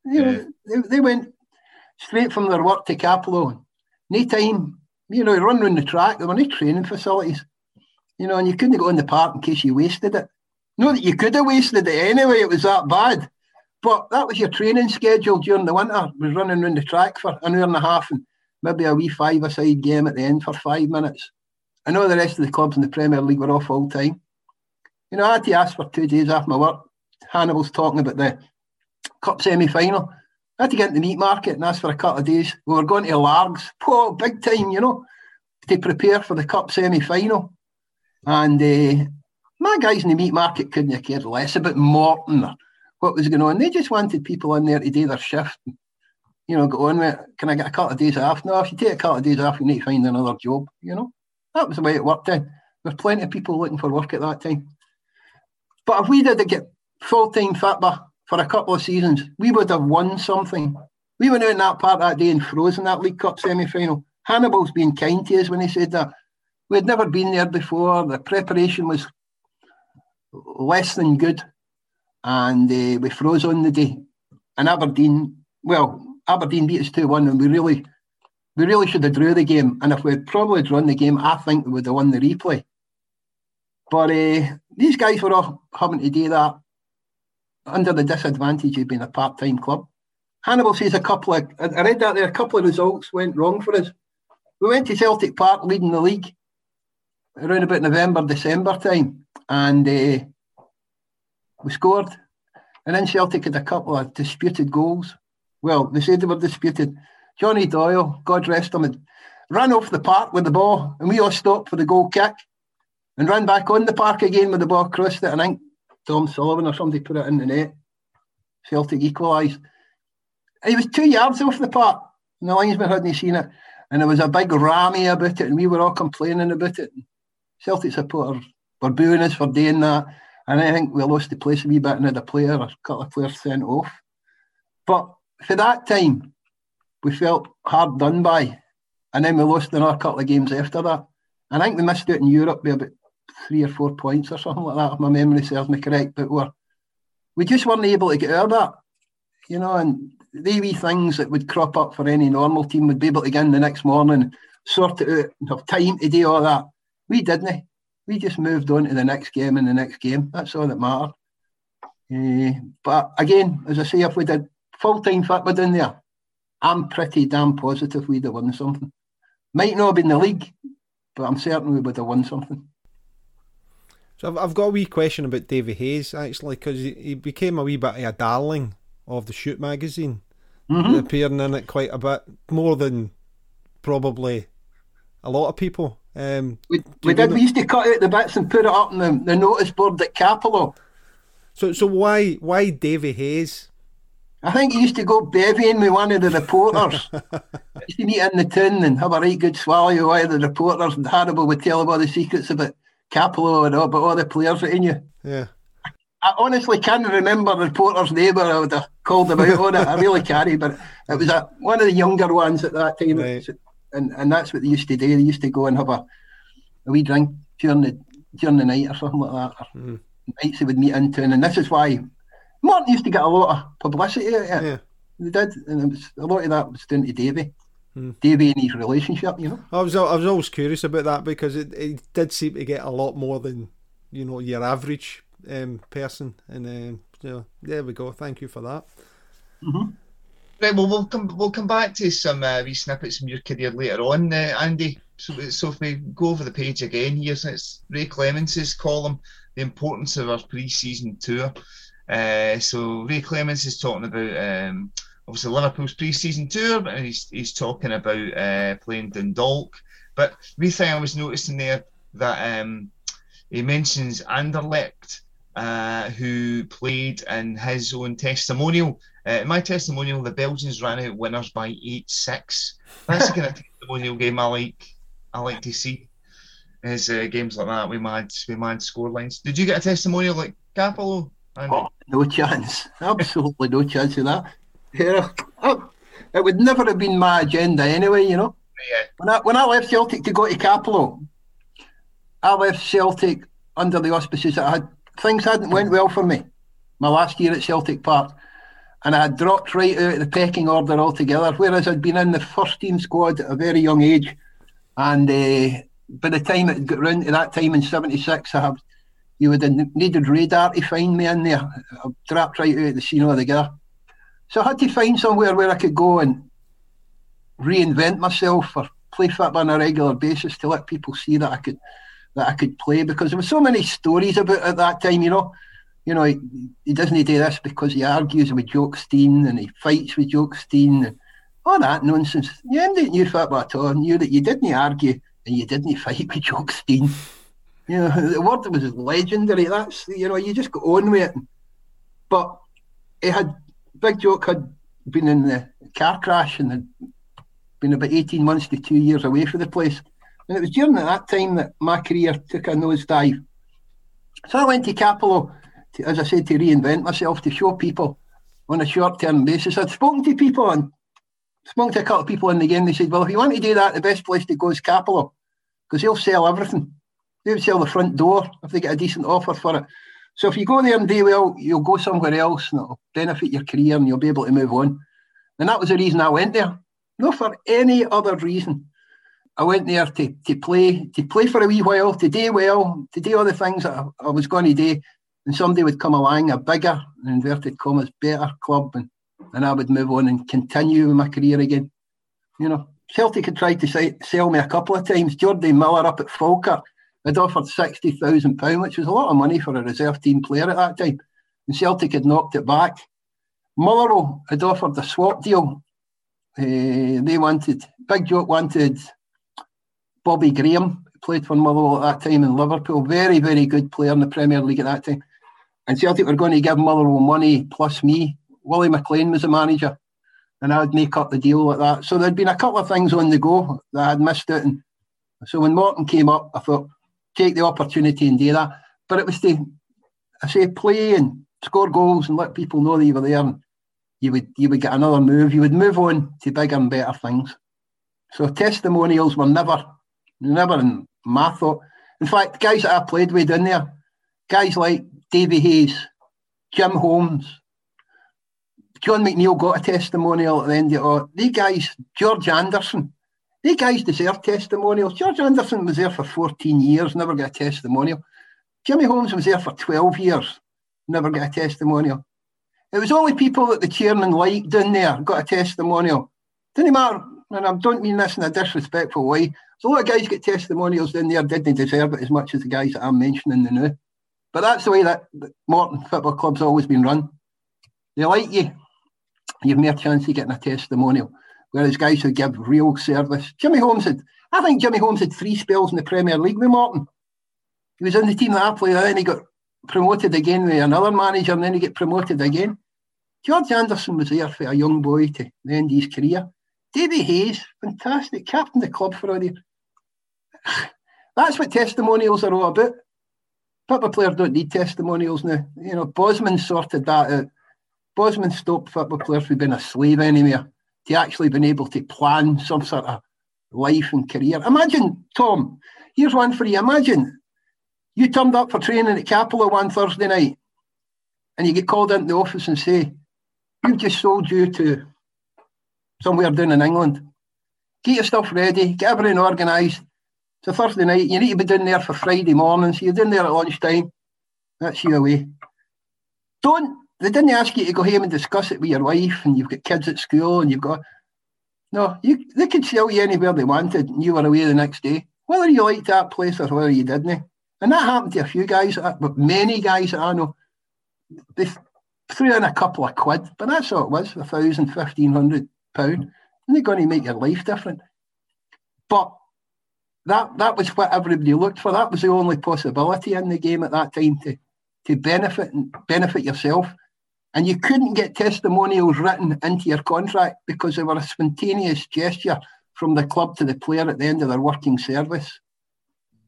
You yeah. know, they, they went straight from their work to Cappielow. No time, you know, run around the track. There were no training facilities, you know, and you couldn't go in the park in case you wasted it. Not that you could have wasted it anyway, it was that bad. But that was your training schedule during the winter, was running around the track for an hour and a half and maybe a wee five-a-side game at the end for five minutes. I know the rest of the clubs in the Premier League were off all time. You know, I had to ask for two days off my work. Hannibal's talking about the cup semi-final. I had to get in the meat market and ask for a couple of days. We were going to Largs, oh, big time, you know, to prepare for the cup semi-final. And uh, my guys in the meat market couldn't have cared less about Morton or what was going on. They just wanted people in there to do their shift. You know, go on with, can I get a couple of days off? No, if you take a couple of days off, you need to find another job, you know. That was the way it worked then. There There's plenty of people looking for work at that time. But if we did get full time FITBA for a couple of seasons, we would have won something. We went out in that part that day and frozen that League Cup semi final. Hannibal's been kind to us when he said that. We had never been there before. The preparation was less than good. And uh, we froze on the day. And Aberdeen, well, Aberdeen beat us 2 1, and we really we really should have drew the game. And if we'd probably drawn the game, I think we would have won the replay. But uh, these guys were all having to do that under the disadvantage of being a part-time club. Hannibal says a couple of I read that there a couple of results went wrong for us. We went to Celtic Park leading the league around about November, December time, and uh, we scored. And then Celtic had a couple of disputed goals. Well, they said they were disputed. Johnny Doyle, God rest him, had ran off the park with the ball, and we all stopped for the goal kick and ran back on the park again with the ball crossed it. And I think Tom Sullivan or somebody put it in the net. Celtic equalised. He was two yards off the park, and the linesman hadn't seen it. And there was a big rammy about it, and we were all complaining about it. Celtic supporters were booing us for doing that. And I think we lost the place a wee bit and had a player, a couple of players sent off. But for that time, we felt hard done by. And then we lost another couple of games after that. And I think we missed out in Europe by about three or four points or something like that, if my memory serves me correct. But we're, we just weren't able to get out of that. You know, and the wee things that would crop up for any normal team would be able to get in the next morning, sort it out, have time to do all that. We didn't. We just moved on to the next game and the next game. That's all that mattered. Uh, but again, as I say, if we did full time fit within there, I'm pretty damn positive we'd have won something. Might not have been the league, but I'm certain we would have won something. So I've, I've got a wee question about Davy Hayes actually because he, he, became a wee bit of a darling of the Shoot magazine, mm-hmm. appearing in it quite a bit more than probably a lot of people. Um, we, we did. We used to cut out the bits and put it up on the, the notice board at Cappielow. So so why why Davy Hayes? I think he used to go bevying with one of the reporters. <laughs> used to meet in the tin and have a right good swallow with the reporters, and Hannibal would tell him all the secrets about Cappielow and all, about all the players that he knew. Yeah. I honestly can't remember the reporter's name, or I would have called him out on it. I really can't, but it was a, one of the younger ones at that time. Right. And, and that's what they used to do. They used to go and have a, a wee drink during the during the night or something like that. Or mm. Nights they would meet into, and this is why Morton used to get a lot of publicity out of it. Yeah. They did, and it was, a lot of that was down to Davy. Hmm. Davy and his relationship, you know. I was I was always curious about that because it, it did seem to get a lot more than you know your average um, person, and um, there we go. Thank you for that. Mm-hmm. Right, well we'll come we'll come back to some uh, wee snippets from your career later on, uh, Andy. So, so if we go over the page again here, so it's Ray Clemence's column, the importance of our pre-season tour. Uh, so Ray Clemence is talking about um, obviously Liverpool's pre-season tour, and he's he's talking about uh, playing Dundalk. But the thing I was noticing there that um, he mentions Anderlecht, uh, who played in his own testimonial. Uh, in my testimonial, the Belgians ran out winners by eight six. That's the kind of <laughs> testimonial game I like. I like to see. Is uh, games like that we mad we mad score lines. Did you get a testimonial like Cappielow? Oh, no chance. Absolutely no chance of that. Yeah, it would never have been my agenda anyway, you know. Yeah. When I when I left Celtic to go to Cappielow, I left Celtic under the auspices that I had things hadn't went well for me. My last year at Celtic Park. And I had dropped right out of the pecking order altogether, whereas I'd been in the first team squad at a very young age. And uh, by the time it got round to that time in '76, I had you would have needed radar to find me in there. I dropped right out of the scene altogether. So I had to find somewhere where I could go and reinvent myself or play football on a regular basis to let people see that I could that I could play because there were so many stories about at that time, you know. You know, he, he doesn't do this because he argues with Jock Stein and he fights with Jock Stein and all that nonsense. You didn't knew football at all, knew that you didn't argue and you didn't <laughs> fight with Jock Stein. You know, the word was legendary. That's you know, you just go on with it. But he had Big Jock had been in the car crash and had been about eighteen months to two years away from the place. And it was during that time that my career took a nosedive. So I went to Cappielow, to, as I said, to reinvent myself, to show people on a short term basis. I'd spoken to people and spoken to a couple of people in the game. They said, Well, if you want to do that, the best place to go is Cappielow because they'll sell everything. They would sell the front door if they get a decent offer for it. So if you go there and do well, you'll go somewhere else and it'll benefit your career and you'll be able to move on. And that was the reason I went there. Not for any other reason. I went there to, to play, to play for a wee while, to do well, to do all the things that I, I was going to do. And somebody would come along, a bigger, inverted commas, better club, and, and I would move on and continue my career again. You know, Celtic had tried to say, sell me a couple of times. Jordy Miller up at Falkirk had offered £60,000, which was a lot of money for a reserve team player at that time. And Celtic had knocked it back. Motherwell had offered a swap deal. Uh, they wanted, Big Jock wanted Bobby Graham, played for Motherwell at that time in Liverpool. Very, very good player in the Premier League at that time. And Celtic were going to give Motherwell money plus me. Willie McLean was the manager. And I'd make up the deal like that. So there'd been a couple of things on the go that I'd missed out. And so when Morton came up, I thought, take the opportunity and do that. But it was to, I say, play and score goals and let people know that you were there. And you would you would get another move. You would move on to bigger and better things. So testimonials were never, never in my thought. In fact, guys that I played with in there, guys like Davy Hayes, Jim Holmes, John McNeil got a testimonial at the end of it. These guys, George Anderson, these guys deserve testimonials. George Anderson was there for 14 years, never got a testimonial. Jimmy Holmes was there for 12 years, never got a testimonial. It was only people that the chairman liked in there got a testimonial. Didn't matter, and I don't mean this in a disrespectful way. So a lot of guys get testimonials in there, didn't deserve it as much as the guys that I'm mentioning the new. But that's the way that Morton Football Club's always been run. They like you, you've more chance of getting a testimonial. Whereas guys who give real service. Jimmy Holmes had, I think Jimmy Holmes had three spells in the Premier League with Morton. He was in the team that I played, and he got promoted again with another manager, and then he get promoted again. George Anderson was there for a young boy to end his career. Davy Hayes, fantastic, captain the club for all the. <sighs> That's what testimonials are all about. Football players don't need testimonials now. You know, Bosman sorted that out. Bosman stopped football players from being a slave anymore to actually being able to plan some sort of life and career. Imagine, Tom, here's one for you. Imagine you turned up for training at Cappielow one Thursday night and you get called into the office and say, We've just sold you to somewhere down in England. Get your stuff ready, get everything organised. It's a Thursday night, you need to be down there for Friday morning, so you're down there at lunchtime. That's you away. Don't they didn't ask you to go home and discuss it with your wife and you've got kids at school and you've got no, you they could sell you anywhere they wanted and you were away the next day. Whether you liked that place or whether you didn't. Eh? And that happened to a few guys, uh, but many guys that I know. They threw in a couple of quid, but that's all it was, a thousand, fifteen hundred pound. And they're going to make your life different. But that that was what everybody looked for. That was the only possibility in the game at that time to to benefit benefit yourself. And you couldn't get testimonials written into your contract because they were a spontaneous gesture from the club to the player at the end of their working service.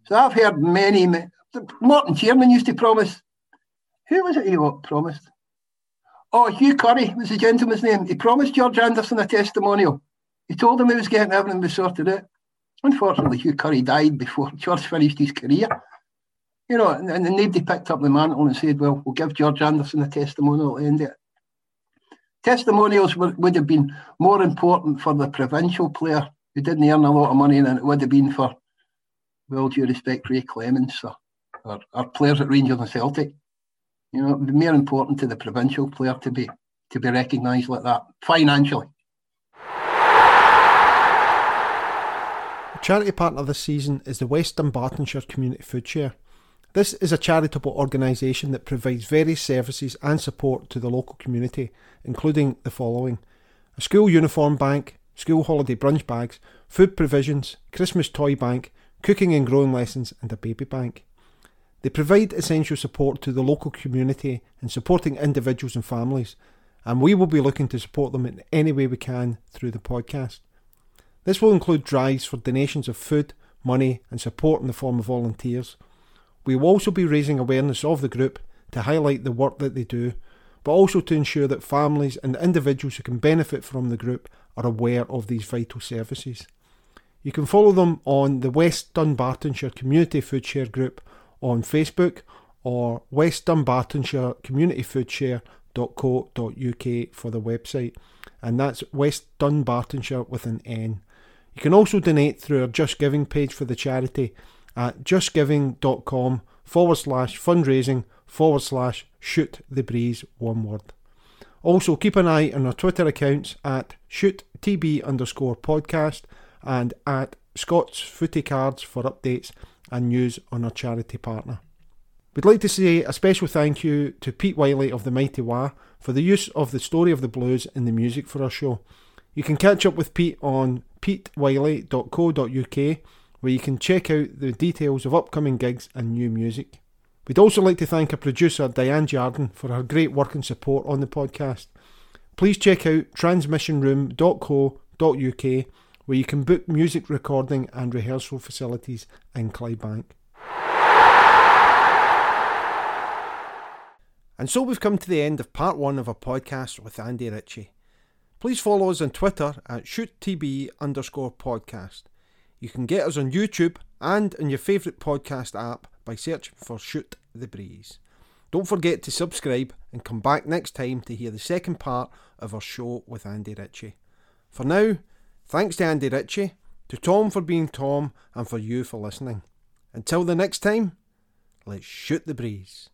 So I've heard many. Morton Chairman used to promise. Who was it he promised? Oh, Hugh Curry was the gentleman's name. He promised George Anderson a testimonial. He told him he was getting everything sorted out. Unfortunately, Hugh Curry died before <laughs> George finished his career. You know, and, and nobody picked up the mantle and said, well, we'll give George Anderson a testimonial the end it. Testimonials would, would have been more important for the provincial player who didn't earn a lot of money than it would have been for, well, due respect, Ray Clemence or, or, or players at Rangers and Celtic. You know, it'd be more important to the provincial player to be to be recognised like that financially. A charity partner this season is the West Dunbartonshire Community Food Share. This is a charitable organisation that provides various services and support to the local community, including the following a school uniform bank, school holiday brunch bags, food provisions, Christmas toy bank, cooking and growing lessons, and a baby bank. They provide essential support to the local community in supporting individuals and families, and we will be looking to support them in any way we can through the podcast. This will include drives for donations of food, money, and support in the form of volunteers. We will also be raising awareness of the group to highlight the work that they do, but also to ensure that families and individuals who can benefit from the group are aware of these vital services. You can follow them on the West Dunbartonshire Community Food Share Group on Facebook or West Dunbartonshire Community Food Share.co.uk for the website, and that's West Dunbartonshire with an N. You can also donate through our Just Giving page for the charity at justgiving.com forward slash fundraising forward slash shoot the breeze one word. Also, keep an eye on our Twitter accounts at shoottb underscore podcast and at Scott's Footy Cards for updates and news on our charity partner. We'd like to say a special thank you to Pete Wylie of the Mighty Wah for the use of the story of the blues in the music for our show. You can catch up with Pete on petewylie.co.uk where you can check out the details of upcoming gigs and new music. We'd also like to thank our producer Diane Jardin for her great work and support on the podcast. Please check out transmissionroom.co.uk where you can book music recording and rehearsal facilities in Clydebank. And so we've come to the end of part one of our podcast with Andy Ritchie. Please follow us on Twitter at shoottb underscore podcast. You can get us on YouTube and in your favourite podcast app by searching for Shoot the Breeze. Don't forget to subscribe and come back next time to hear the second part of our show with Andy Ritchie. For now, thanks to Andy Ritchie, to Tom for being Tom, and for you for listening. Until the next time, let's shoot the breeze.